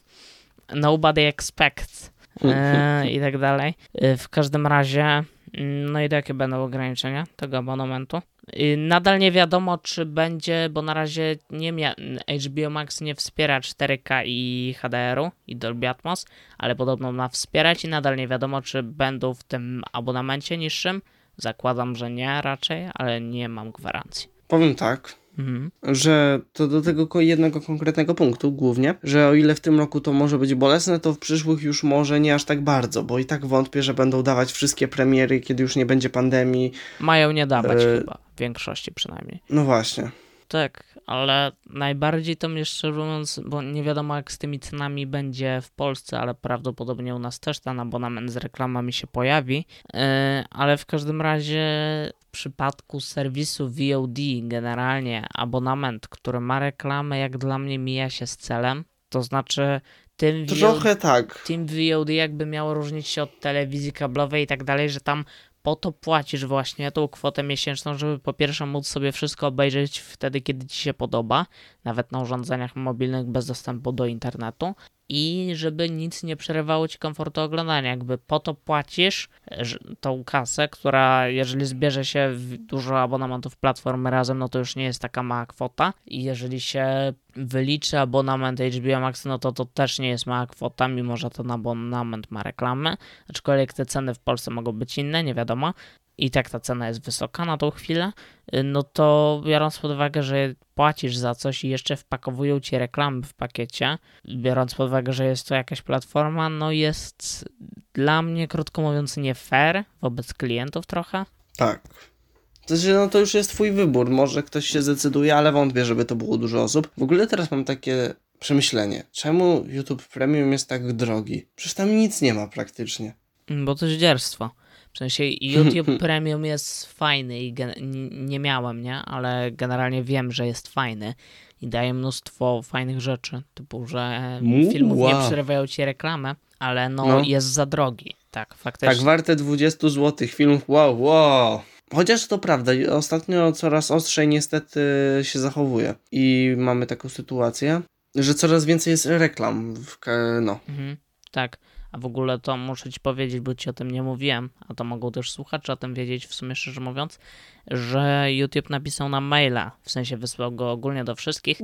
nobody expects e, i tak dalej. Y, W każdym razie, mm, no i jakie będą ograniczenia tego abonamentu? Y, Nadal nie wiadomo, czy będzie, bo na razie nie HBO Max nie wspiera 4K i HDR-u i Dolby Atmos, ale podobno ma wspierać i nadal nie wiadomo, czy będą w tym abonamencie niższym. Zakładam, że nie raczej, ale nie mam gwarancji. Powiem tak, Mhm. że to do tego jednego konkretnego punktu głównie, że o ile w tym roku to może być bolesne, to w przyszłych już może nie aż tak bardzo, bo i tak wątpię, że będą dawać wszystkie premiery, kiedy już nie będzie pandemii. Mają nie dawać E, chyba, w większości przynajmniej. No właśnie. Tak, ale najbardziej to mnie szczerze mówiąc, bo nie wiadomo jak z tymi cenami będzie w Polsce, ale prawdopodobnie u nas też ten abonament z reklamami się pojawi. Yy, ale w każdym razie w przypadku serwisu VOD generalnie abonament, który ma reklamę, jak dla mnie mija się z celem. To znaczy tym VOD, Trochę tak. tym VOD jakby miało różnić się od telewizji kablowej i tak dalej, że tam po to płacisz właśnie tą kwotę miesięczną, żeby po pierwsze móc sobie wszystko obejrzeć wtedy, kiedy ci się podoba, nawet na urządzeniach mobilnych bez dostępu do internetu i żeby nic nie przerywało ci komfortu oglądania. Jakby po to płacisz tą kasę, która jeżeli zbierze się dużo abonamentów platformy razem, no to już nie jest taka mała kwota i jeżeli się wyliczy abonament HBO Max, no to to też nie jest mała kwota, mimo że ten abonament ma reklamy, aczkolwiek te ceny w Polsce mogą być inne, nie wiadomo. I tak ta cena jest wysoka na tą chwilę, no to biorąc pod uwagę, że płacisz za coś i jeszcze wpakowują ci reklamy w pakiecie, biorąc pod uwagę, że jest to jakaś platforma, no jest dla mnie, krótko mówiąc, nie fair wobec klientów trochę. Tak. To znaczy, no to już jest twój wybór. Może ktoś się zdecyduje, ale wątpię, żeby to było dużo osób. W ogóle teraz mam takie przemyślenie. Czemu YouTube Premium jest tak drogi? Przecież tam nic nie ma praktycznie. Bo to zdzierstwo. W sensie YouTube Premium jest fajny i nie miałem, nie? Ale generalnie wiem, że jest fajny i daje mnóstwo fajnych rzeczy, typu, że Mu- filmów nie przerywają ci reklamy, ale no, No. jest za drogi. Tak, Tak, faktycznie. warte 20 zł filmów. Wow, wow. Chociaż to prawda, ostatnio coraz ostrzej niestety się zachowuje. I mamy taką sytuację, że coraz więcej jest reklam w, no, Mhm, tak. A w ogóle to muszę ci powiedzieć, bo ci o tym nie mówiłem, a to mogą też słuchacze o tym wiedzieć, w sumie szczerze mówiąc, że YouTube napisał nam maila, w sensie wysłał go ogólnie do wszystkich,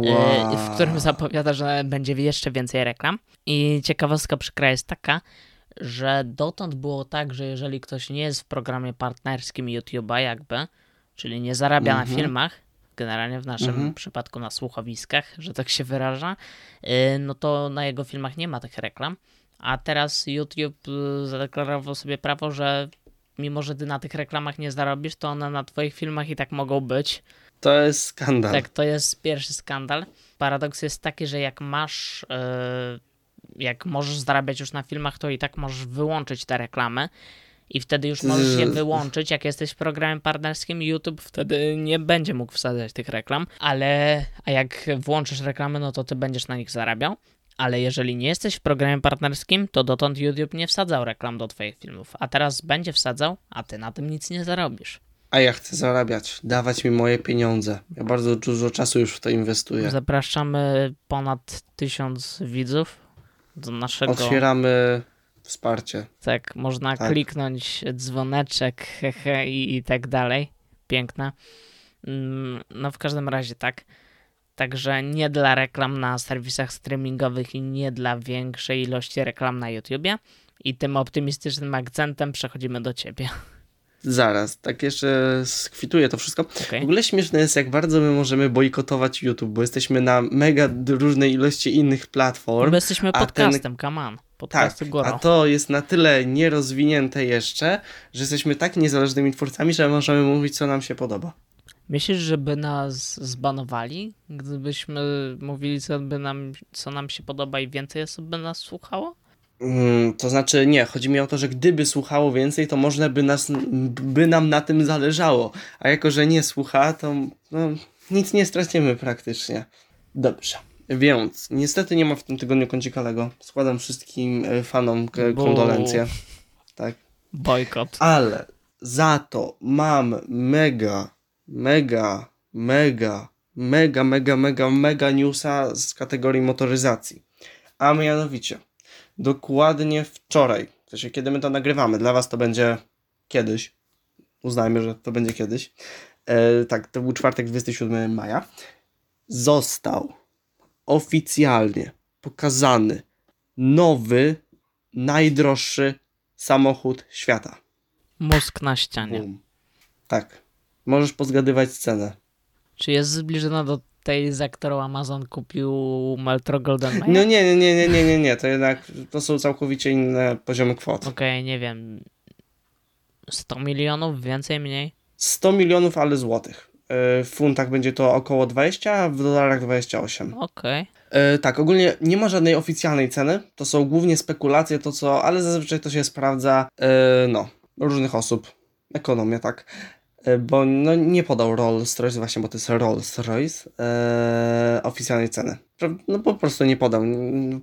Wow. w którym zapowiada, że będzie jeszcze więcej reklam. I ciekawostka przykra jest taka, że dotąd było tak, że jeżeli ktoś nie jest w programie partnerskim YouTube'a jakby, czyli nie zarabia Mhm. na filmach, generalnie w naszym Mhm. przypadku na słuchowiskach, że tak się wyraża, yy, no to na jego filmach nie ma tych reklam. A teraz YouTube yy, zadeklarował sobie prawo, że mimo, że ty na tych reklamach nie zarobisz, to one na twoich filmach i tak mogą być. To jest skandal. Tak, to jest pierwszy skandal. Paradoks jest taki, że jak masz, yy, jak możesz zarabiać już na filmach, to i tak możesz wyłączyć te reklamy. I wtedy już możesz je wyłączyć. Jak jesteś w programie partnerskim, YouTube wtedy nie będzie mógł wsadzać tych reklam, ale a jak włączysz reklamy, no to ty będziesz na nich zarabiał. Ale jeżeli nie jesteś w programie partnerskim, to dotąd YouTube nie wsadzał reklam do twoich filmów, a teraz będzie wsadzał, a ty na tym nic nie zarobisz. A ja chcę zarabiać, dawać mi moje pieniądze. Ja bardzo dużo czasu już w to inwestuję. Zapraszamy ponad tysiąc widzów do naszego. Otwieramy wsparcie. Tak, można Tak. kliknąć dzwoneczek, hehe i, i tak dalej. Piękne. Mm, No w każdym razie tak. Także nie dla reklam na serwisach streamingowych i nie dla większej ilości reklam na YouTubie. I tym optymistycznym akcentem przechodzimy do ciebie. Zaraz, tak jeszcze skwituję to wszystko. Okej? W ogóle śmieszne jest, jak bardzo my możemy bojkotować YouTube, bo jesteśmy na mega różnej ilości innych platform. Bo jesteśmy a ten- podcastem, come on. Tak, a to jest na tyle nierozwinięte jeszcze, że jesteśmy tak niezależnymi twórcami, że możemy mówić, co nam się podoba. Myślisz, żeby nas zbanowali, gdybyśmy mówili, co, by nam, co nam się podoba i więcej osób by nas słuchało? Mm, to znaczy, nie, chodzi mi o to, że gdyby słuchało więcej, to można by, nas, by nam na tym zależało. A jako, że nie słucha, to no, nic nie stracimy praktycznie. Dobrze. Więc niestety nie ma w tym tygodniu kącika Lego. Składam wszystkim e, fanom kondolencje. Tak. Bojkot. Ale za to mam mega, mega, mega, mega, mega, mega, mega newsa z kategorii motoryzacji. A mianowicie, dokładnie wczoraj, w sensie kiedy my to nagrywamy, dla Was to będzie kiedyś, uznajmy, że to będzie kiedyś, e, tak, to był czwartek 27 maja, został oficjalnie pokazany nowy, najdroższy samochód świata. Mózg na ścianie. Tak. Możesz pozgadywać cenę. Czy jest zbliżona do tej, za którą Amazon kupił Metro Golden Mayer? No nie, nie, nie, nie, nie, nie. To jednak to są całkowicie inne poziomy kwot. Okej, nie wiem. 100 milionów, więcej, mniej? 100 milionów, ale złotych. E, W funtach będzie to około 20, a w dolarach 28. Okej. E, tak, ogólnie nie ma żadnej oficjalnej ceny. To są głównie spekulacje, to co, ale zazwyczaj to się sprawdza, e, no, różnych osób. Ekonomia, tak. E, bo no, nie podał Rolls Royce, właśnie, bo to jest Rolls Royce, e, oficjalnej ceny. No po prostu nie podał.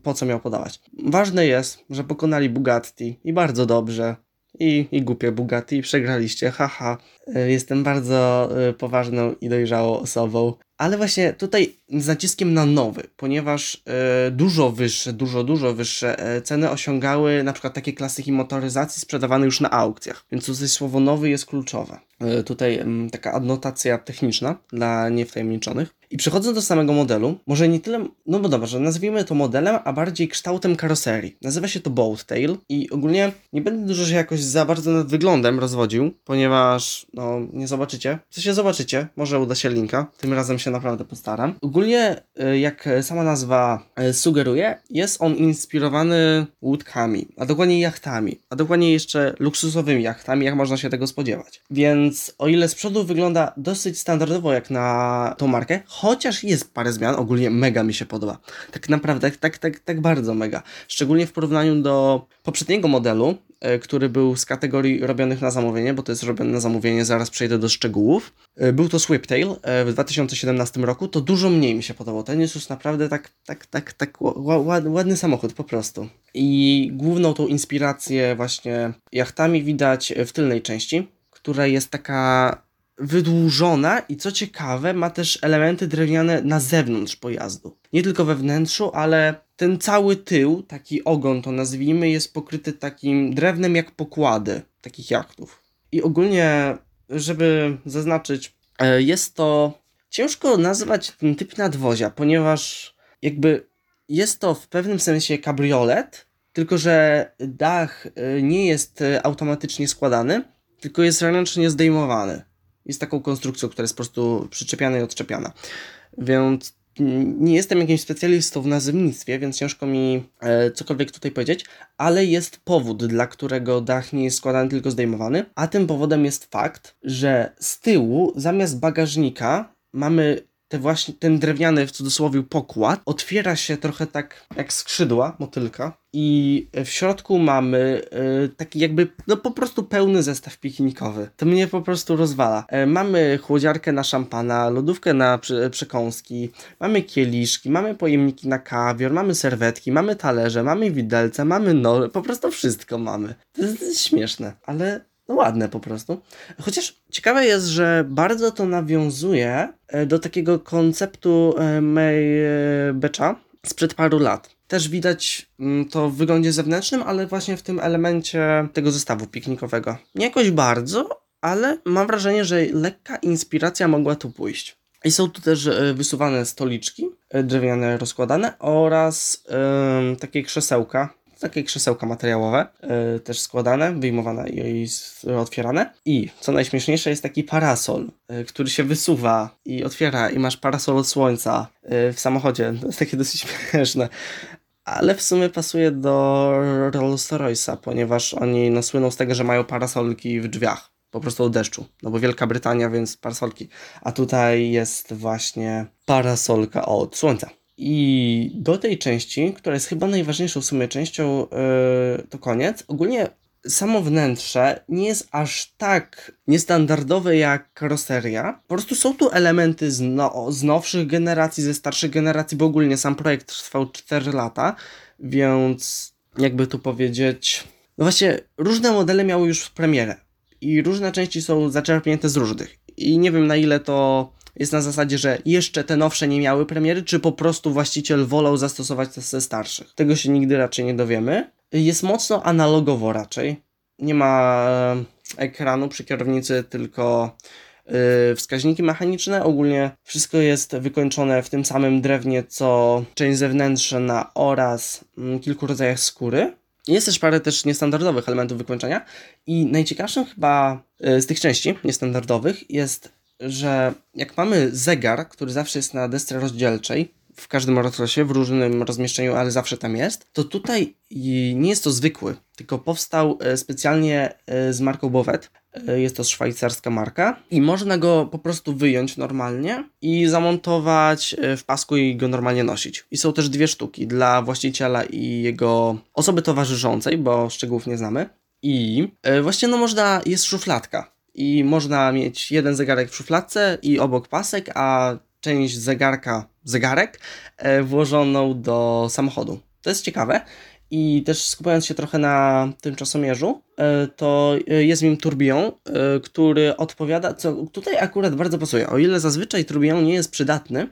Po co miał podawać? Ważne jest, że pokonali Bugatti i bardzo dobrze. I, i głupie Bugatti, i przegraliście, haha. E, Jestem bardzo e, poważną i dojrzałą osobą. Ale właśnie tutaj z naciskiem na nowy, ponieważ e, dużo wyższe, dużo, dużo wyższe e, ceny osiągały na przykład takie klasyki motoryzacji sprzedawane już na aukcjach. Więc tutaj słowo nowy jest kluczowe. E, tutaj taka adnotacja techniczna dla niewtajemniczonych. I przechodząc do samego modelu, może nie tyle, no bo dobrze, nazwijmy to modelem, a bardziej kształtem karoserii. Nazywa się to Boat Tail i ogólnie nie będę dużo się jakoś za bardzo nad wyglądem rozwodził, ponieważ no nie zobaczycie. Co się zobaczycie, może uda się linka, tym razem się naprawdę postaram. Ogólnie, y, jak sama nazwa y, sugeruje, jest on inspirowany łódkami, a dokładnie jachtami, a dokładnie jeszcze luksusowymi jachtami, jak można się tego spodziewać. Więc o ile z przodu wygląda dosyć standardowo jak na tą markę, chociaż jest parę zmian, ogólnie mega mi się podoba. Tak naprawdę, tak, tak, tak bardzo mega. Szczególnie w porównaniu do poprzedniego modelu, e, który był z kategorii robionych na zamówienie, bo to jest robione na zamówienie, zaraz przejdę do szczegółów. E, Był to Swiptail e, w 2017 roku, to dużo mniej mi się podobał. Ten jest już naprawdę tak, tak, tak, tak ła- ła- ładny samochód po prostu. I główną tą inspirację właśnie jachtami widać w tylnej części, która jest taka wydłużona i co ciekawe, ma też elementy drewniane na zewnątrz pojazdu. Nie tylko we wnętrzu, ale ten cały tył, taki ogon to nazwijmy, jest pokryty takim drewnem jak pokłady takich jachtów. I ogólnie, żeby zaznaczyć, e, jest to ciężko nazwać ten typ nadwozia, ponieważ jakby jest to w pewnym sensie kabriolet, tylko że dach e, nie jest e, automatycznie składany, tylko jest ręcznie zdejmowany. Jest taką konstrukcją, która jest po prostu przyczepiana i odczepiana. Więc nie jestem jakimś specjalistą w nazewnictwie, więc ciężko mi e, cokolwiek tutaj powiedzieć, ale jest powód, dla którego dach nie jest składany, tylko zdejmowany, a tym powodem jest fakt, że z tyłu zamiast bagażnika mamy te właśnie, ten drewniany w cudzysłowie pokład otwiera się trochę tak jak skrzydła motylka i w środku mamy y, taki jakby no po prostu pełny zestaw piknikowy. To mnie po prostu rozwala. Y, mamy chłodziarkę na szampana, lodówkę na przy, przekąski, mamy kieliszki, mamy pojemniki na kawior, mamy serwetki, mamy talerze, mamy widelce, mamy no, po prostu wszystko mamy. To jest, to jest śmieszne, ale no ładne po prostu. Chociaż ciekawe jest, że bardzo to nawiązuje e, do takiego konceptu e, May e, Becza sprzed paru lat. Też widać mm, to w wyglądzie zewnętrznym, ale właśnie w tym elemencie tego zestawu piknikowego. Nie jakoś bardzo, ale mam wrażenie, że lekka inspiracja mogła tu pójść. I są tu też wysuwane stoliczki drewniane rozkładane oraz yy, takie krzesełka takie krzesełka materiałowe, yy, też składane, wyjmowane i otwierane. I co najśmieszniejsze jest taki parasol, yy, który się wysuwa i otwiera i masz parasol od słońca yy, w samochodzie. To jest takie dosyć śmieszne. Ale w sumie pasuje do Rolls Royce'a, ponieważ oni no, słyną z tego, że mają parasolki w drzwiach po prostu od deszczu. No bo Wielka Brytania, więc parasolki. A tutaj jest właśnie parasolka od słońca. I do tej części, która jest chyba najważniejszą w sumie częścią, yy, to koniec. Ogólnie samo wnętrze nie jest aż tak niestandardowe jak karoseria. Po prostu są tu elementy z, no, z nowszych generacji, ze starszych generacji, bo ogólnie sam projekt trwał 4 lata, więc jakby tu powiedzieć. No właśnie, różne modele miały już premierę i różne części są zaczerpnięte z różnych. I nie wiem na ile to jest na zasadzie, że jeszcze te nowsze nie miały premiery, czy po prostu właściciel wolał zastosować te ze starszych. Tego się nigdy raczej nie dowiemy. Jest mocno analogowo raczej. Nie ma e, ekranu przy kierownicy, tylko yy, wskaźniki mechaniczne. Ogólnie wszystko jest wykończone w tym samym drewnie, co część zewnętrzna oraz yy, kilku rodzajach skóry. Jest też parę też niestandardowych elementów wykończenia i najciekawszym chyba yy, z tych części niestandardowych jest że jak mamy zegar, który zawsze jest na desce rozdzielczej, w każdym rozrosie, w różnym rozmieszczeniu, ale zawsze tam jest, to tutaj nie jest to zwykły, tylko powstał e, specjalnie e, z marką Bovet. E, jest to szwajcarska marka i można go po prostu wyjąć normalnie i zamontować w pasku i go normalnie nosić. I są też dwie sztuki dla właściciela i jego osoby towarzyszącej, bo szczegółów nie znamy. I właśnie no można, jest szufladka i można mieć jeden zegarek w szufladce i obok pasek, a część zegarka, zegarek e, włożoną do samochodu. To jest ciekawe i też skupiając się trochę na tym czasomierzu, to e, jest nim turbion, który odpowiada, co tutaj akurat bardzo pasuje. O ile zazwyczaj turbion nie jest przydatny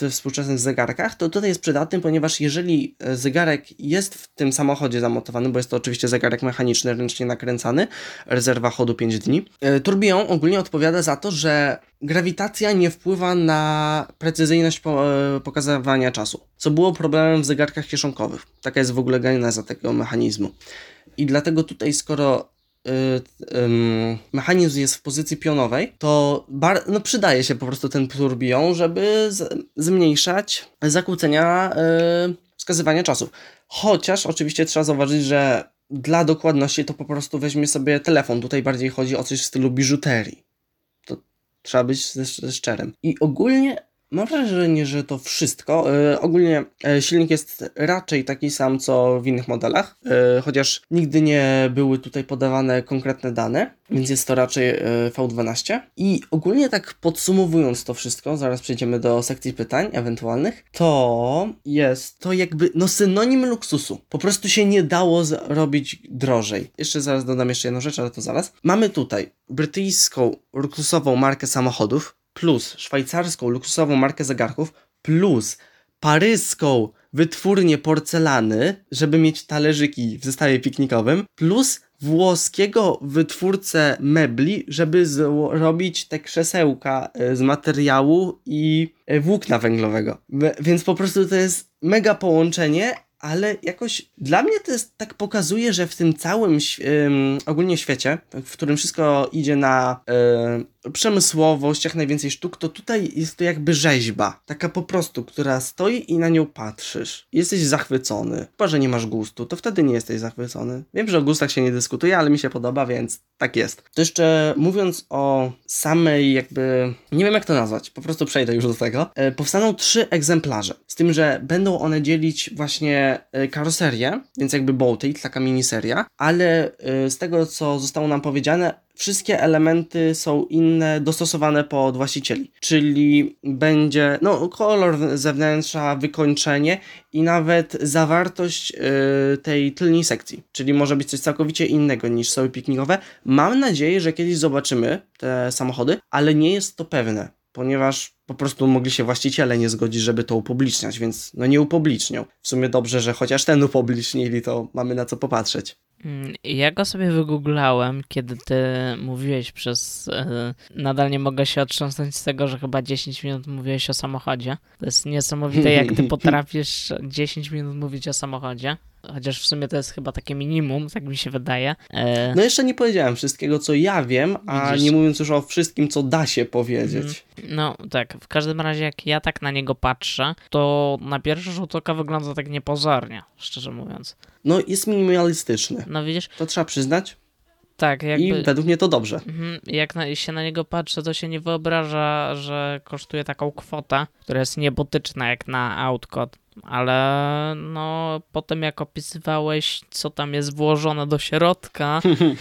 w współczesnych zegarkach, to tutaj jest przydatny, ponieważ jeżeli zegarek jest w tym samochodzie zamontowany, bo jest to oczywiście zegarek mechaniczny, ręcznie nakręcany, rezerwa chodu 5 dni, turbion ogólnie odpowiada za to, że grawitacja nie wpływa na precyzyjność pokazywania czasu, co było problemem w zegarkach kieszonkowych. Taka jest w ogóle geneza tego mechanizmu. I dlatego tutaj, skoro y, mechanizm jest w pozycji pionowej, to bar- no przydaje się po prostu ten turbion, żeby z- zmniejszać zakłócenia y, wskazywania czasu. Chociaż oczywiście trzeba zauważyć, że dla dokładności to po prostu weźmie sobie telefon. Tutaj bardziej chodzi o coś w stylu biżuterii. To trzeba być ze, ze szczerym. I ogólnie Mam wrażenie, że to wszystko. Yy, ogólnie yy, silnik jest raczej taki sam co w innych modelach, yy, chociaż nigdy nie były tutaj podawane konkretne dane, więc jest to raczej V12. I ogólnie tak podsumowując to wszystko, zaraz przejdziemy do sekcji pytań ewentualnych, to jest to jakby no synonim luksusu. Po prostu się nie dało zrobić drożej. Jeszcze zaraz dodam jeszcze jedną rzecz, ale to zaraz. Mamy tutaj brytyjską luksusową markę samochodów, plus szwajcarską luksusową markę zegarków, plus paryską wytwórnię porcelany, żeby mieć talerzyki w zestawie piknikowym, plus włoskiego wytwórcę mebli, żeby zrobić te krzesełka e, z materiału i e, włókna węglowego. Więc po prostu to jest mega połączenie, ale jakoś dla mnie to jest, tak pokazuje, że w tym całym ogólnie świecie, w którym wszystko idzie na um, przemysłowość, jak najwięcej sztuk, to tutaj jest to jakby rzeźba, taka po prostu, która stoi i na nią patrzysz. Jesteś zachwycony. Chyba, że nie masz gustu, to wtedy nie jesteś zachwycony. Wiem, że o gustach się nie dyskutuje, ale mi się podoba, więc tak jest. To jeszcze mówiąc o samej jakby, nie wiem jak to nazwać, po prostu przejdę już do tego. E, powstaną trzy egzemplarze, z tym, że będą one dzielić właśnie e, karoserię, więc jakby Boltate, taka miniseria, ale e, z tego co zostało nam powiedziane, wszystkie elementy są inne, dostosowane pod właścicieli. Czyli będzie no, kolor zewnętrza, wykończenie i nawet zawartość yy, tej tylnej sekcji. Czyli może być coś całkowicie innego niż soły piknikowe. Mam nadzieję, że kiedyś zobaczymy te samochody, ale nie jest to pewne, ponieważ po prostu mogli się właściciele nie zgodzić, żeby to upubliczniać, więc no nie upublicznią. W sumie dobrze, że chociaż ten upublicznili, to mamy na co popatrzeć. Mm, ja go sobie wygooglałem, kiedy ty mówiłeś przez. Yy, nadal nie mogę się otrząsnąć z tego, że chyba 10 minut mówiłeś o samochodzie. To jest niesamowite, jak ty potrafisz 10 minut mówić o samochodzie. Chociaż w sumie to jest chyba takie minimum, tak mi się wydaje. E... No jeszcze nie powiedziałem wszystkiego, co ja wiem, a Widzisz? nie mówiąc już o wszystkim, co da się powiedzieć. Mm, no tak, w każdym razie jak ja tak na niego patrzę, to na pierwszy rzut oka wygląda tak niepozornie, szczerze mówiąc. No jest minimalistyczny. No widzisz? To trzeba przyznać. Tak, jakby... I według mnie to dobrze. Mhm, jak na, się na niego patrzę, to się nie wyobraża, że kosztuje taką kwotę, która jest niebotyczna jak na autko ale no potem jak opisywałeś, co tam jest włożone do środka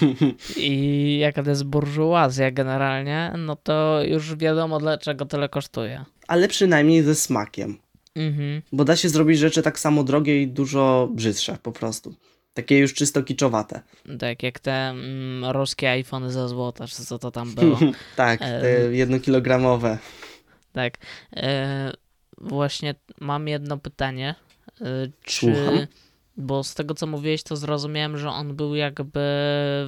i jaka to jest burżuazja generalnie, no to już wiadomo dlaczego tyle kosztuje. Ale przynajmniej ze smakiem. Mhm. Bo da się zrobić rzeczy tak samo drogie i dużo brzydsze po prostu. Takie już czysto kiczowate. Tak, jak te mm, ruskie iPhony za złota, czy co to tam było. tak, te jednokilogramowe. Tak. E właśnie mam jedno pytanie. Y, czy. Słucham? Bo z tego co mówiłeś, to zrozumiałem, że on był jakby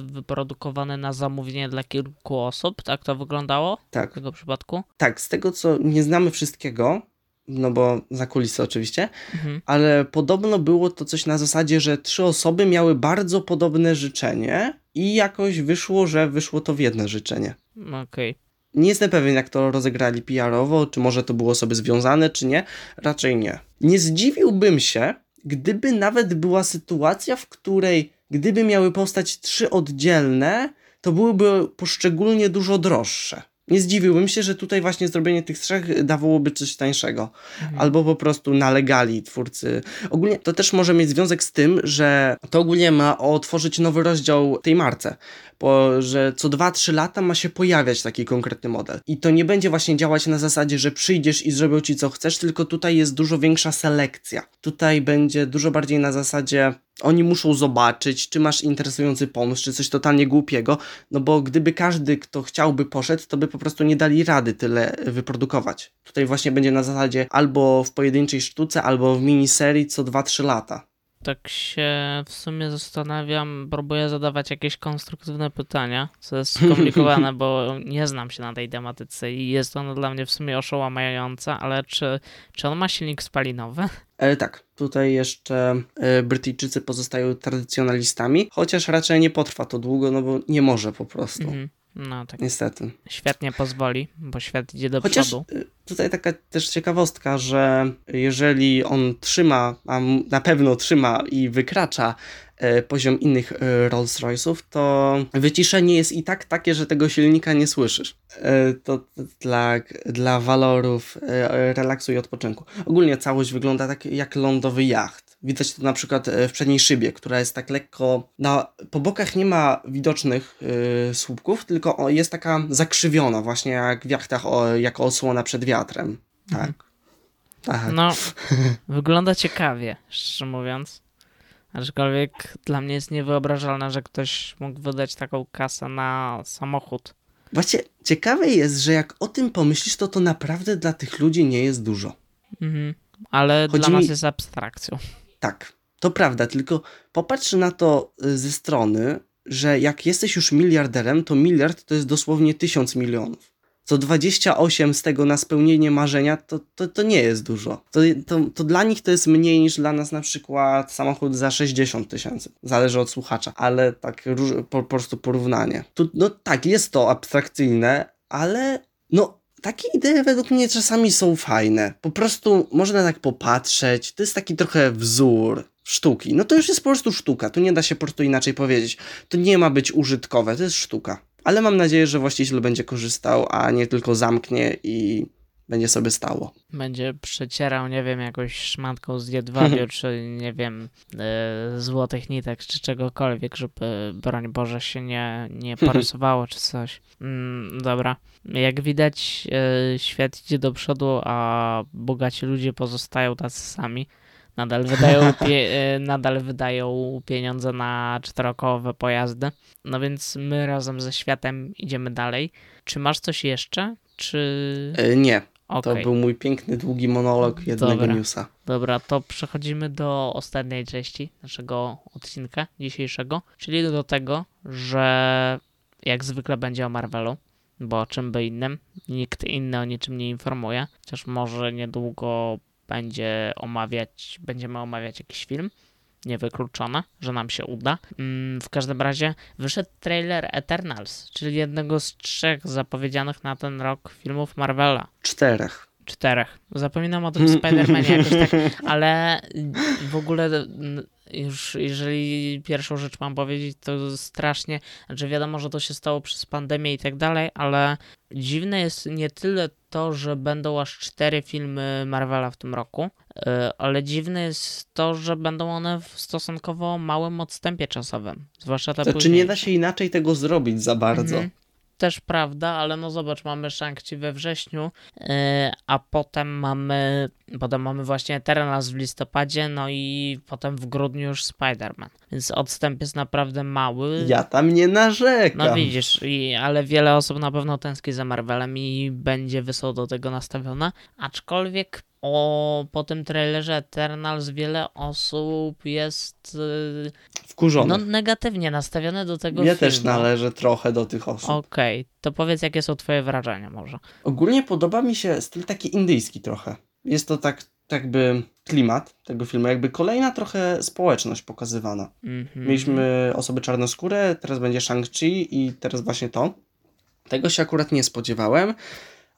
wyprodukowany na zamówienie dla kilku osób. Tak to wyglądało? Tak. W tego przypadku? Tak, z tego co nie znamy wszystkiego, no bo za kulisy oczywiście, mhm. ale podobno było to coś na zasadzie, że trzy osoby miały bardzo podobne życzenie i jakoś wyszło, że wyszło to w jedno życzenie. Okej. Okay. Nie jestem pewien, jak to rozegrali PR-owo, czy może to było osoby związane, czy nie. Raczej nie. Nie zdziwiłbym się, gdyby nawet była sytuacja, w której gdyby miały powstać trzy oddzielne, to byłyby poszczególnie dużo droższe. Nie zdziwiłbym się, że tutaj właśnie zrobienie tych trzech dawałoby coś tańszego. Mhm. Albo po prostu nalegali twórcy. Ogólnie to też może mieć związek z tym, że to ogólnie ma otworzyć nowy rozdział tej marce. Bo, że co 2-3 lata ma się pojawiać taki konkretny model. I to nie będzie właśnie działać na zasadzie, że przyjdziesz i zrobią ci co chcesz, tylko tutaj jest dużo większa selekcja. Tutaj będzie dużo bardziej na zasadzie oni muszą zobaczyć, czy masz interesujący pomysł, czy coś totalnie głupiego, no bo gdyby każdy, kto chciałby poszedł, to by po prostu nie dali rady tyle wyprodukować. Tutaj właśnie będzie na zasadzie albo w pojedynczej sztuce, albo w miniserii co 2-3 lata tak się w sumie zastanawiam, próbuję zadawać jakieś konstruktywne pytania, co jest skomplikowane, bo nie znam się na tej tematyce i jest ono dla mnie w sumie oszołamiające, ale czy, czy on ma silnik spalinowy? E, tak, tutaj jeszcze e, Brytyjczycy pozostają tradycjonalistami, chociaż raczej nie potrwa to długo, no bo nie może po prostu. Mhm. No tak. Niestety. Świetnie pozwoli, bo świat idzie do Chociaż przodu. Y, tutaj taka też ciekawostka, że jeżeli on trzyma, a na pewno trzyma i wykracza e, poziom innych e, Rolls-Royce'ów, to wyciszenie jest i tak takie, że tego silnika nie słyszysz. To dla, dla walorów relaksu i odpoczynku. Ogólnie całość wygląda tak jak lądowy jacht. Widać to na przykład e, w przedniej szybie, która jest tak lekko. Na, po bokach nie ma widocznych yy, słupków, tylko jest taka zakrzywiona, właśnie jak w jachtach, o, jako osłona przed wiatrem. Tak. Mhm. Tak. No, wygląda ciekawie, szczerze mówiąc. Aczkolwiek dla mnie jest niewyobrażalne, że ktoś mógł wydać taką kasę na samochód. Właśnie ciekawe jest, że jak o tym pomyślisz, to to naprawdę dla tych ludzi nie jest dużo. Mhm. ale Chodzi dla nas mi- jest abstrakcją. Tak, to prawda, tylko popatrz na to y, ze strony, że jak jesteś już miliarderem, to miliard to jest dosłownie tysiąc milionów. Co 28 z tego na spełnienie marzenia, to, to, to nie jest dużo. To, to, to dla nich to jest mniej niż dla nas na przykład samochód za 60 tysięcy. Zależy od słuchacza, ale tak po, po prostu porównanie. Tu, no tak, jest to abstrakcyjne, ale no takie idee według mnie czasami są fajne. Po prostu można tak popatrzeć. To jest taki trochę wzór sztuki. No to już jest po prostu sztuka. Tu nie da się po prostu inaczej powiedzieć. To nie ma być użytkowe, to jest sztuka. Ale mam nadzieję, że właściciel będzie korzystał, a nie tylko zamknie i będzie sobie stało. Będzie przecierał, nie wiem, jakąś szmatką z jedwabiu, czy nie wiem, e, złotych nitek, czy czegokolwiek, żeby, broń Boże, się nie, nie porysowało, czy coś. Mm, dobra. Jak widać, e, świat idzie do przodu, a bogaci ludzie pozostają tacy sami. Nadal wydają, e, nadal wydają pieniądze na czterokołowe pojazdy. No więc my razem ze światem idziemy dalej. Czy masz coś jeszcze? Czy. Nie, Okej. to był mój piękny, długi monolog jednego Dobra. newsa. Dobra, to przechodzimy do ostatniej części naszego odcinka dzisiejszego, czyli do tego, że jak zwykle będzie o Marvelu, bo o czym by innym, nikt inny o niczym nie informuje, chociaż może niedługo będzie omawiać, będziemy omawiać jakiś film, niewykluczone, że nam się uda. Mm, w każdym razie wyszedł trailer Eternals, czyli jednego z trzech zapowiedzianych na ten rok filmów Marvela. Czterech. Czterech. Zapominam o tym Spider-Manie jakoś tak, ale w ogóle n- już jeżeli pierwszą rzecz mam powiedzieć, to strasznie, znaczy wiadomo, że to się stało przez pandemię i tak dalej, ale dziwne jest nie tyle to, że będą aż cztery filmy Marvela w tym roku, ale dziwne jest to, że będą one w stosunkowo małym odstępie czasowym, zwłaszcza te Znaczy późniejsze. nie da się inaczej tego zrobić za bardzo. Mhm. Też prawda, ale no zobacz, mamy Shang-Chi we wrześniu, yy, a potem mamy, potem mamy właśnie Eternals w listopadzie, no i potem w grudniu już Spider-Man. Więc odstęp jest naprawdę mały. Ja tam nie narzekam. No widzisz, i, ale wiele osób na pewno tęskni za Marvelem i będzie wysoko do tego nastawione. Aczkolwiek o, po tym trailerze Eternals wiele osób jest yy, Wkurzony. no, negatywnie nastawione do tego ja też należę trochę do tych osób. Okej, to powiedz, jakie są twoje wrażenia może. Ogólnie podoba mi się styl taki indyjski trochę. Jest to tak jakby klimat tego filmu, jakby kolejna trochę społeczność pokazywana. Mhm. Mieliśmy osoby czarnoskóre, teraz będzie Shang-Chi i teraz właśnie to. Tego się akurat nie spodziewałem,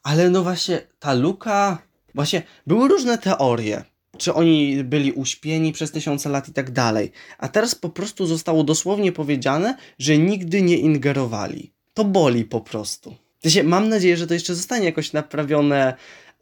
ale no właśnie ta luka, właśnie były różne teorie, czy oni byli uśpieni przez tysiące lat i tak dalej, a teraz po prostu zostało dosłownie powiedziane, że nigdy nie ingerowali. To boli po prostu. W sensie, mam nadzieję, że to jeszcze zostanie jakoś naprawione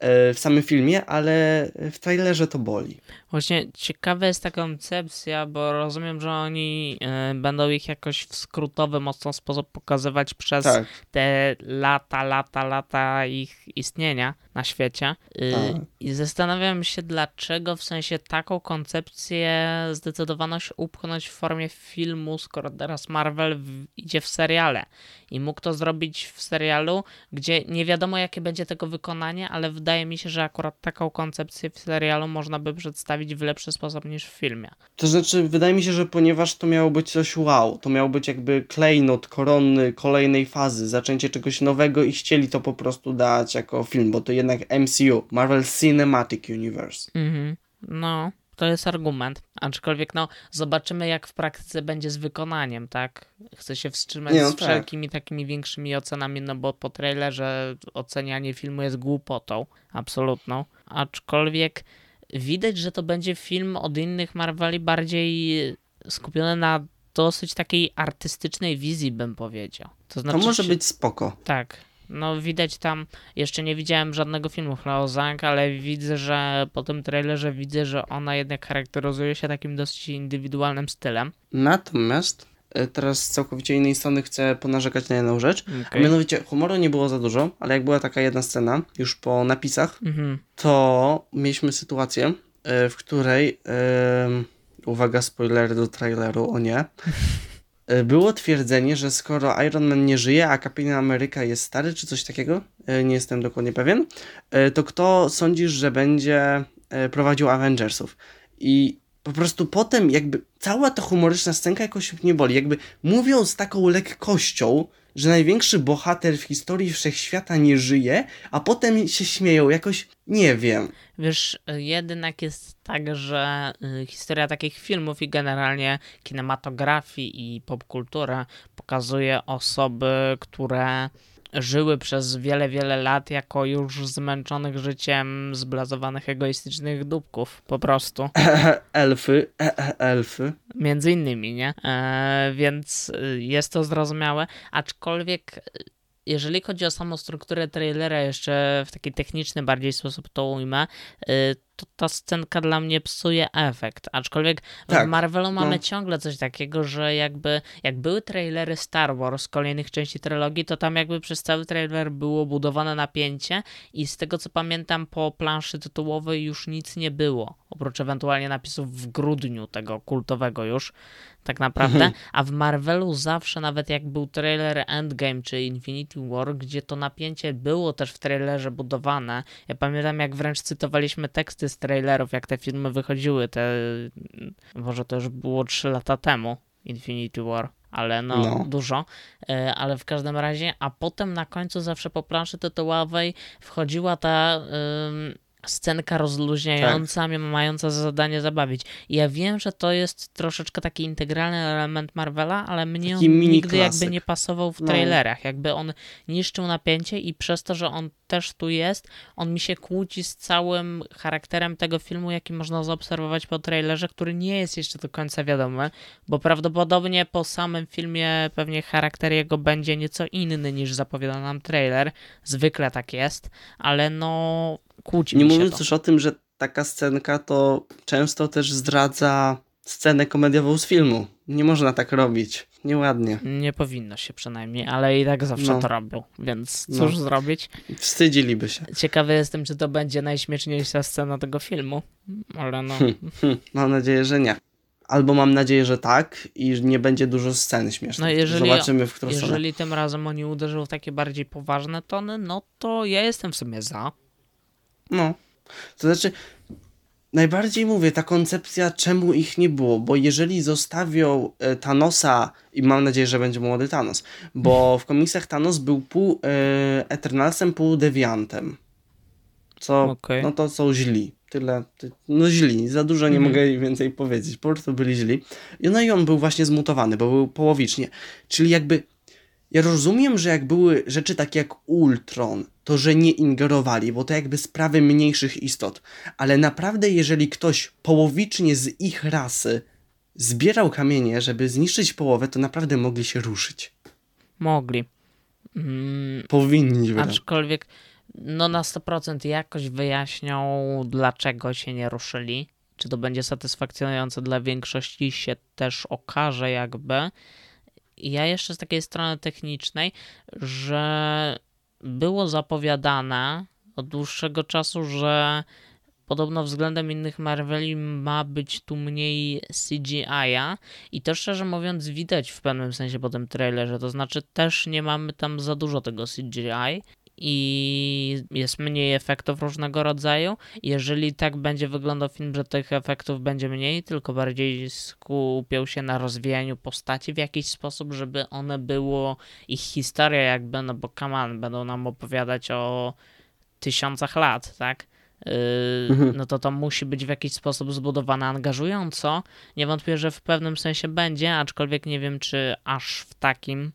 w samym filmie, ale w trailerze to boli. Właśnie ciekawa jest ta koncepcja, bo rozumiem, że oni y, będą ich jakoś w skrótowy, mocno sposób pokazywać przez Tak. te lata, lata, lata ich istnienia na świecie. Y, Tak. I zastanawiam się, dlaczego w sensie taką koncepcję zdecydowano się upchnąć w formie filmu, skoro teraz Marvel w, idzie w seriale. I mógł to zrobić w serialu, gdzie nie wiadomo, jakie będzie tego wykonanie, ale wydaje mi się, że akurat taką koncepcję w serialu można by przedstawić w lepszy sposób niż w filmie. To znaczy, wydaje mi się, że ponieważ to miało być coś wow, to miał być jakby klejnot koronny kolejnej fazy, zaczęcie czegoś nowego i chcieli to po prostu dać jako film, bo to jednak MCU, Marvel Cinematic Universe. Mhm. No, to jest argument. Aczkolwiek, no, zobaczymy, jak w praktyce będzie z wykonaniem, tak? Chcę się wstrzymać no z tak. wszelkimi takimi większymi ocenami, no bo po trailerze ocenianie filmu jest głupotą absolutną. Aczkolwiek widać, że to będzie film od innych Marveli bardziej skupiony na dosyć takiej artystycznej wizji, bym powiedział. To To znaczy, może czy- być spoko. tak. No widać tam, jeszcze nie widziałem żadnego filmu Chloe Zhang, ale widzę, że po tym trailerze widzę, że ona jednak charakteryzuje się takim dosyć indywidualnym stylem. Natomiast teraz z całkowicie innej strony chcę ponarzekać na jedną rzecz. A Okej. mianowicie humoru nie było za dużo, ale jak była taka jedna scena, już po napisach, Mhm. to mieliśmy sytuację, e, w której, uwaga, spoilery do traileru, o nie, e, było twierdzenie, że skoro Iron Man nie żyje, a Kapitan Ameryka jest stary, czy coś takiego, e, nie jestem dokładnie pewien, e, to kto sądzisz, że będzie e, prowadził Avengersów. I po prostu potem jakby cała ta humoryczna scenka jakoś nie boli. Jakby mówią z taką lekkością, że największy bohater w historii wszechświata nie żyje, a potem się śmieją. Jakoś nie wiem. Wiesz, jednak jest tak, że y, historia takich filmów i generalnie kinematografii i popkultura pokazuje osoby, które żyły przez wiele, wiele lat jako już zmęczonych życiem zblazowanych egoistycznych dupków, po prostu. elfy, elfy. Między innymi, nie? E, więc y, jest to zrozumiałe, aczkolwiek jeżeli chodzi o samą strukturę trailera, jeszcze w taki techniczny bardziej sposób to ujmę, y, to ta scenka dla mnie psuje efekt. Aczkolwiek tak, w Marvelu mamy no. ciągle coś takiego, że jakby jak były trailery Star Wars kolejnych części trylogii, to tam jakby przez cały trailer było budowane napięcie i z tego co pamiętam po planszy tytułowej już nic nie było, oprócz ewentualnie napisów w grudniu tego kultowego już tak naprawdę, mhm. a w Marvelu zawsze, nawet jak był trailer Endgame czy Infinity War, gdzie to napięcie było też w trailerze budowane. Ja pamiętam, jak wręcz cytowaliśmy teksty z trailerów, jak te filmy wychodziły, te, może to już było 3 lata temu, Infinity War ale no, no, dużo, e, ale w każdym razie, a potem na końcu zawsze po planszy tytułowej wchodziła ta scenka rozluźniająca, tak. mająca za zadanie zabawić. I ja wiem, że to jest troszeczkę taki integralny element Marvela, ale mnie taki on nigdy jakby nie pasował w no. trailerach. No. Jakby on niszczył napięcie i przez to, że on też tu jest, on mi się kłóci z całym charakterem tego filmu, jaki można zaobserwować po trailerze, który nie jest jeszcze do końca wiadomy, bo prawdopodobnie po samym filmie pewnie charakter jego będzie nieco inny niż zapowiada nam trailer. Zwykle tak jest, ale no kłóci Nie mówiąc też o tym, że taka scenka to często też zdradza scenę komediową z filmu. Nie można tak robić. Nieładnie. Nie powinno się przynajmniej, ale i tak zawsze no. to robią, więc no. cóż no. zrobić? Wstydziliby się. Ciekawy jestem, czy to będzie najśmieszniejsza scena tego filmu, ale no. Hmm, hmm. Mam nadzieję, że nie. Albo mam nadzieję, że tak i nie będzie dużo scen śmiesznych. No jeżeli, Zobaczymy, w którą Jeżeli stronę. tym razem oni uderzą w takie bardziej poważne tony, no to ja jestem w sumie za. No. To znaczy, najbardziej mówię, ta koncepcja, czemu ich nie było, bo jeżeli zostawią e, Thanosa, i mam nadzieję, że będzie młody Thanos, bo w komiksach Thanos był pół e, Eternalsem, pół Deviantem. Co, okay. no to są źli. Tyle, ty, no źli, za dużo nie mm. mogę więcej powiedzieć, po prostu byli źli. No i on był właśnie zmutowany, bo był połowicznie. Czyli jakby ja rozumiem, że jak były rzeczy takie jak Ultron, to że nie ingerowali, bo to jakby sprawy mniejszych istot. Ale naprawdę, jeżeli ktoś połowicznie z ich rasy zbierał kamienie, żeby zniszczyć połowę, to naprawdę mogli się ruszyć. Mogli. Mm, Powinni. Aczkolwiek, no na 100% jakoś wyjaśnią, dlaczego się nie ruszyli. Czy to będzie satysfakcjonujące dla większości, się też okaże, jakby ja jeszcze z takiej strony technicznej, że było zapowiadane od dłuższego czasu, że podobno względem innych Marveli ma być tu mniej CGI-a i to szczerze mówiąc widać w pewnym sensie po tym trailerze, to znaczy też nie mamy tam za dużo tego CGI i jest mniej efektów różnego rodzaju. Jeżeli tak będzie wyglądał film, że tych efektów będzie mniej, tylko bardziej skupią się na rozwijaniu postaci w jakiś sposób, żeby one było ich historia jakby, no bo kaman będą nam opowiadać o tysiącach lat, tak? Yy, mhm. no to to musi być w jakiś sposób zbudowane angażująco. Nie wątpię, że w pewnym sensie będzie, aczkolwiek nie wiem, czy aż w takim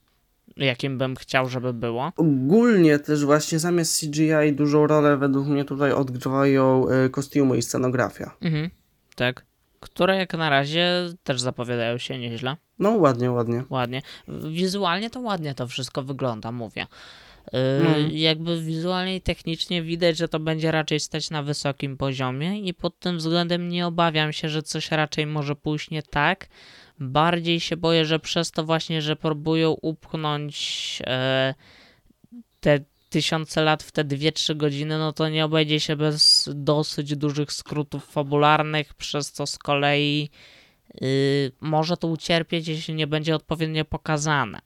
jakim bym chciał, żeby było. Ogólnie też właśnie zamiast CGI dużą rolę według mnie tutaj odgrywają e, kostiumy i scenografia. Mhm, tak. Które jak na razie też zapowiadają się nieźle. No ładnie, ładnie. Ładnie. Wizualnie to ładnie to wszystko wygląda, mówię. Mm. Jakby wizualnie i technicznie widać, że to będzie raczej stać na wysokim poziomie i pod tym względem nie obawiam się, że coś raczej może pójść nie tak, Bardziej się boję, że przez to właśnie, że próbują upchnąć e, te tysiące lat w te 2-3 godziny, no to nie obejdzie się bez dosyć dużych skrótów fabularnych, przez co z kolei y, może to ucierpieć, jeśli nie będzie odpowiednio pokazane.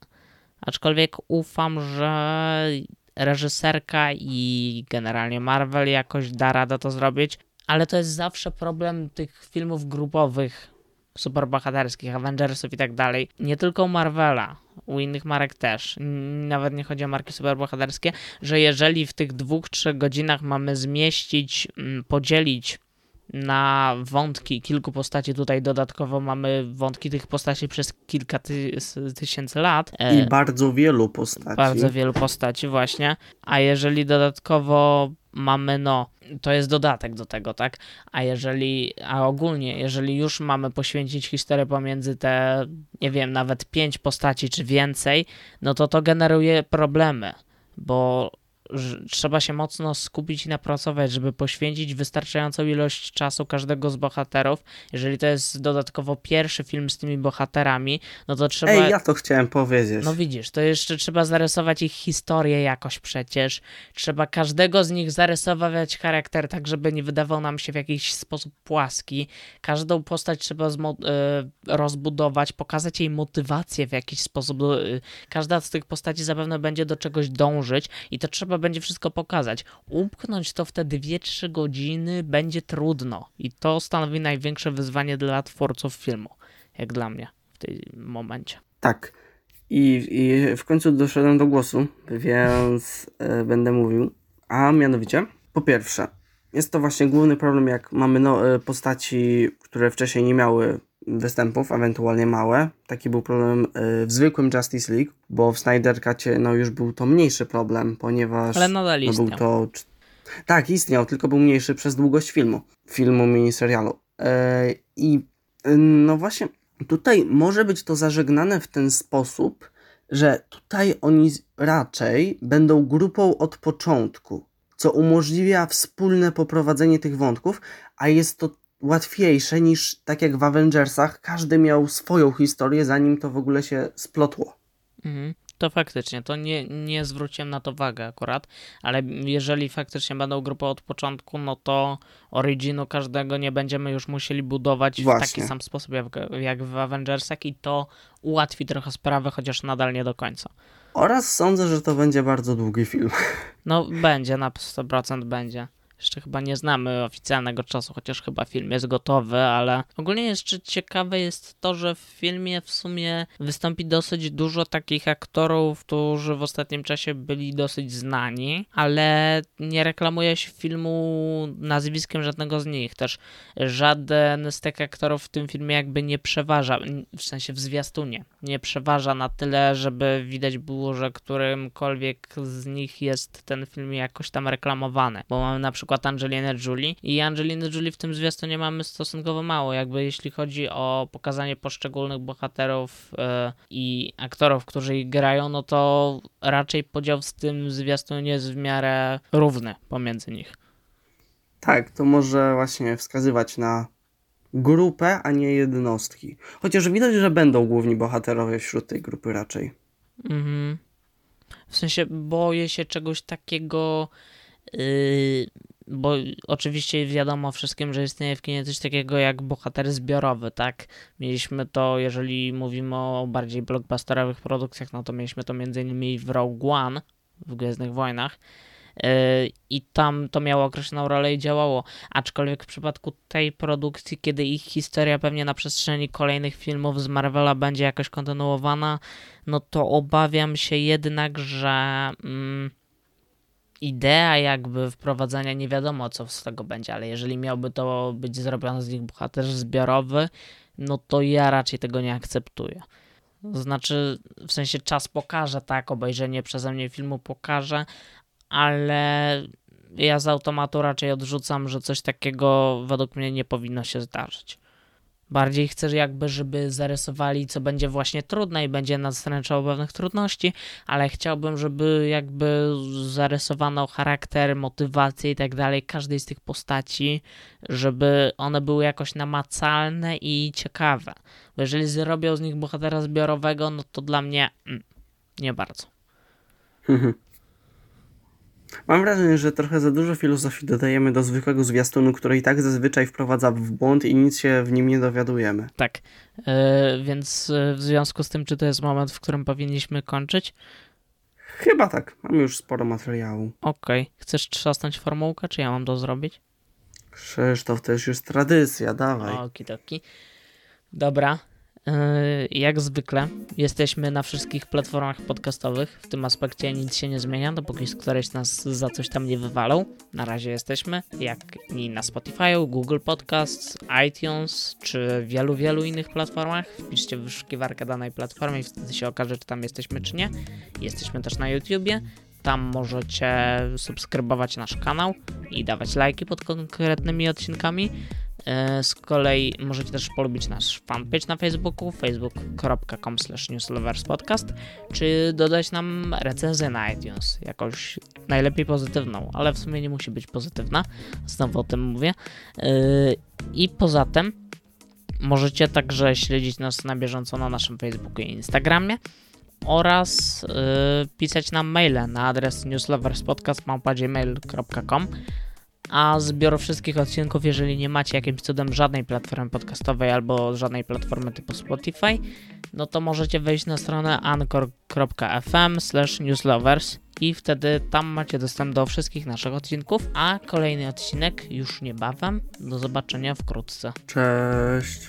Aczkolwiek ufam, że reżyserka i generalnie Marvel jakoś da radę to zrobić, ale to jest zawsze problem tych filmów grupowych, superbohaterskich, Avengersów i tak dalej. Nie tylko u Marvela, u innych marek też. Nawet nie chodzi o marki superbohaterskie, że jeżeli w tych dwóch, trzech godzinach mamy zmieścić, mm, podzielić na wątki kilku postaci. Tutaj dodatkowo mamy wątki tych postaci przez kilka ty tysięcy lat. I bardzo wielu postaci. Bardzo wielu postaci, właśnie. A jeżeli dodatkowo mamy, no, to jest dodatek do tego, tak? A jeżeli, a ogólnie, jeżeli już mamy poświęcić historię pomiędzy te, nie wiem, nawet pięć postaci czy więcej, no to to generuje problemy, bo trzeba się mocno skupić i napracować, żeby poświęcić wystarczającą ilość czasu każdego z bohaterów. Jeżeli to jest dodatkowo pierwszy film z tymi bohaterami, no to trzeba. Ej, ja to chciałem powiedzieć. No widzisz, to jeszcze trzeba zarysować ich historię jakoś przecież. Trzeba każdego z nich zarysować charakter, tak żeby nie wydawał nam się w jakiś sposób płaski. Każdą postać trzeba y, rozbudować, pokazać jej motywację w jakiś sposób. Y, każda z tych postaci zapewne będzie do czegoś dążyć i to trzeba będzie wszystko pokazać. Upchnąć to w te 2-3 godziny będzie trudno i to stanowi największe wyzwanie dla twórców filmu, jak dla mnie w tym momencie. Tak. I, i w końcu doszedłem do głosu, więc e, będę mówił. A mianowicie, po pierwsze, jest to właśnie główny problem, jak mamy no, e, postaci, które wcześniej nie miały występów, ewentualnie małe. Taki był problem y, w zwykłym Justice League, bo w Snyder Cutie no już był to mniejszy problem, ponieważ Ale nadal no, był to tak, istniał, tylko był mniejszy przez długość filmu, filmu miniserialu. Yy, I yy, no właśnie, tutaj może być to zażegnane w ten sposób, że tutaj oni raczej będą grupą od początku, co umożliwia wspólne poprowadzenie tych wątków, a jest to łatwiejsze niż tak jak w Avengersach, każdy miał swoją historię, zanim to w ogóle się splotło. Mhm. To faktycznie, to nie, nie zwróciłem na to wagę akurat, ale jeżeli faktycznie będą grupy od początku, no to originu każdego nie będziemy już musieli budować Właśnie. w taki sam sposób jak, jak w Avengersach i to ułatwi trochę sprawę, chociaż nadal nie do końca. Oraz sądzę, że to będzie bardzo długi film. No będzie, na 100% będzie. Jeszcze chyba nie znamy oficjalnego czasu, chociaż chyba film jest gotowy, ale ogólnie jeszcze ciekawe jest to, że w filmie w sumie wystąpi dosyć dużo takich aktorów, którzy w ostatnim czasie byli dosyć znani, ale nie reklamuje się filmu nazwiskiem żadnego z nich. Też żaden z tych aktorów w tym filmie jakby nie przeważa, w sensie w zwiastunie, nie przeważa na tyle, żeby widać było, że którymkolwiek z nich jest ten film jakoś tam reklamowany, bo mamy na przykład Angelina Jolie i Angeliny Jolie w tym zwiastunie mamy stosunkowo mało, jakby jeśli chodzi o pokazanie poszczególnych bohaterów yy, i aktorów, którzy ich grają, no to raczej podział w tym zwiastunie jest w miarę równy pomiędzy nich. Tak, to może właśnie wskazywać na grupę, a nie jednostki. Chociaż widać, że będą główni bohaterowie wśród tej grupy raczej. Mhm. W sensie boję się czegoś takiego. Yy, bo oczywiście wiadomo wszystkim, że istnieje w kinie coś takiego jak bohater zbiorowy, tak? Mieliśmy to, jeżeli mówimy o bardziej blockbusterowych produkcjach, no to mieliśmy to m.in. w Rogue One, w Gwiezdnych Wojnach, i tam to miało określoną rolę i działało. Aczkolwiek w przypadku tej produkcji, kiedy ich historia pewnie na przestrzeni kolejnych filmów z Marvela będzie jakoś kontynuowana, no to obawiam się jednak, że. Mm, idea jakby wprowadzania, nie wiadomo co z tego będzie, ale jeżeli miałby to być zrobione z nich bohater zbiorowy, no to ja raczej tego nie akceptuję. Znaczy, w sensie czas pokaże, tak, obejrzenie przeze mnie filmu pokaże, ale ja z automatu raczej odrzucam, że coś takiego według mnie nie powinno się zdarzyć. Bardziej chcę jakby, żeby zarysowali, co będzie właśnie trudne i będzie nas nastręczało pewnych trudności, ale chciałbym, żeby jakby zarysowano charakter, motywację i tak dalej każdej z tych postaci, żeby one były jakoś namacalne i ciekawe. Bo jeżeli zrobią z nich bohatera zbiorowego, no to dla mnie mm, nie bardzo. Mhm. Mam wrażenie, że trochę za dużo filozofii dodajemy do zwykłego zwiastunu, który i tak zazwyczaj wprowadza w błąd i nic się w nim nie dowiadujemy. Tak, yy, więc e, w związku z tym, czy to jest moment, w którym powinniśmy kończyć? Chyba tak, mamy już sporo materiału. Okej, okay. chcesz trzasnąć formułkę, czy ja mam to zrobić? Krzysztof, to już jest tradycja, dawaj. Okidoki. Dobra. Yy, Jak zwykle jesteśmy na wszystkich platformach podcastowych. W tym aspekcie nic się nie zmienia, dopóki z którejś nas za coś tam nie wywalą. Na razie jesteśmy, jak i na Spotify, Google Podcasts, iTunes czy wielu, wielu innych platformach. Wpiszcie wyszukiwarkę danej platformy i wtedy się okaże, czy tam jesteśmy, czy nie. Jesteśmy też na YouTubie. Tam możecie subskrybować nasz kanał i dawać lajki pod konkretnymi odcinkami. E, Z kolei możecie też polubić nasz fanpage na Facebooku facebook.com newsloverspodcast czy dodać nam recenzję na iTunes, jakąś najlepiej pozytywną, ale w sumie nie musi być pozytywna, znowu o tym mówię. E, I poza tym możecie także śledzić nas na bieżąco na naszym Facebooku i Instagramie oraz e, pisać nam maile na adres newsloverspodcast.gmail.com a zbiór wszystkich odcinków, jeżeli nie macie jakimś cudem żadnej platformy podcastowej albo żadnej platformy typu Spotify, no to możecie wejść na stronę anchor.fm newslovers i wtedy tam macie dostęp do wszystkich naszych odcinków, a kolejny odcinek już niebawem. Do zobaczenia wkrótce. Cześć.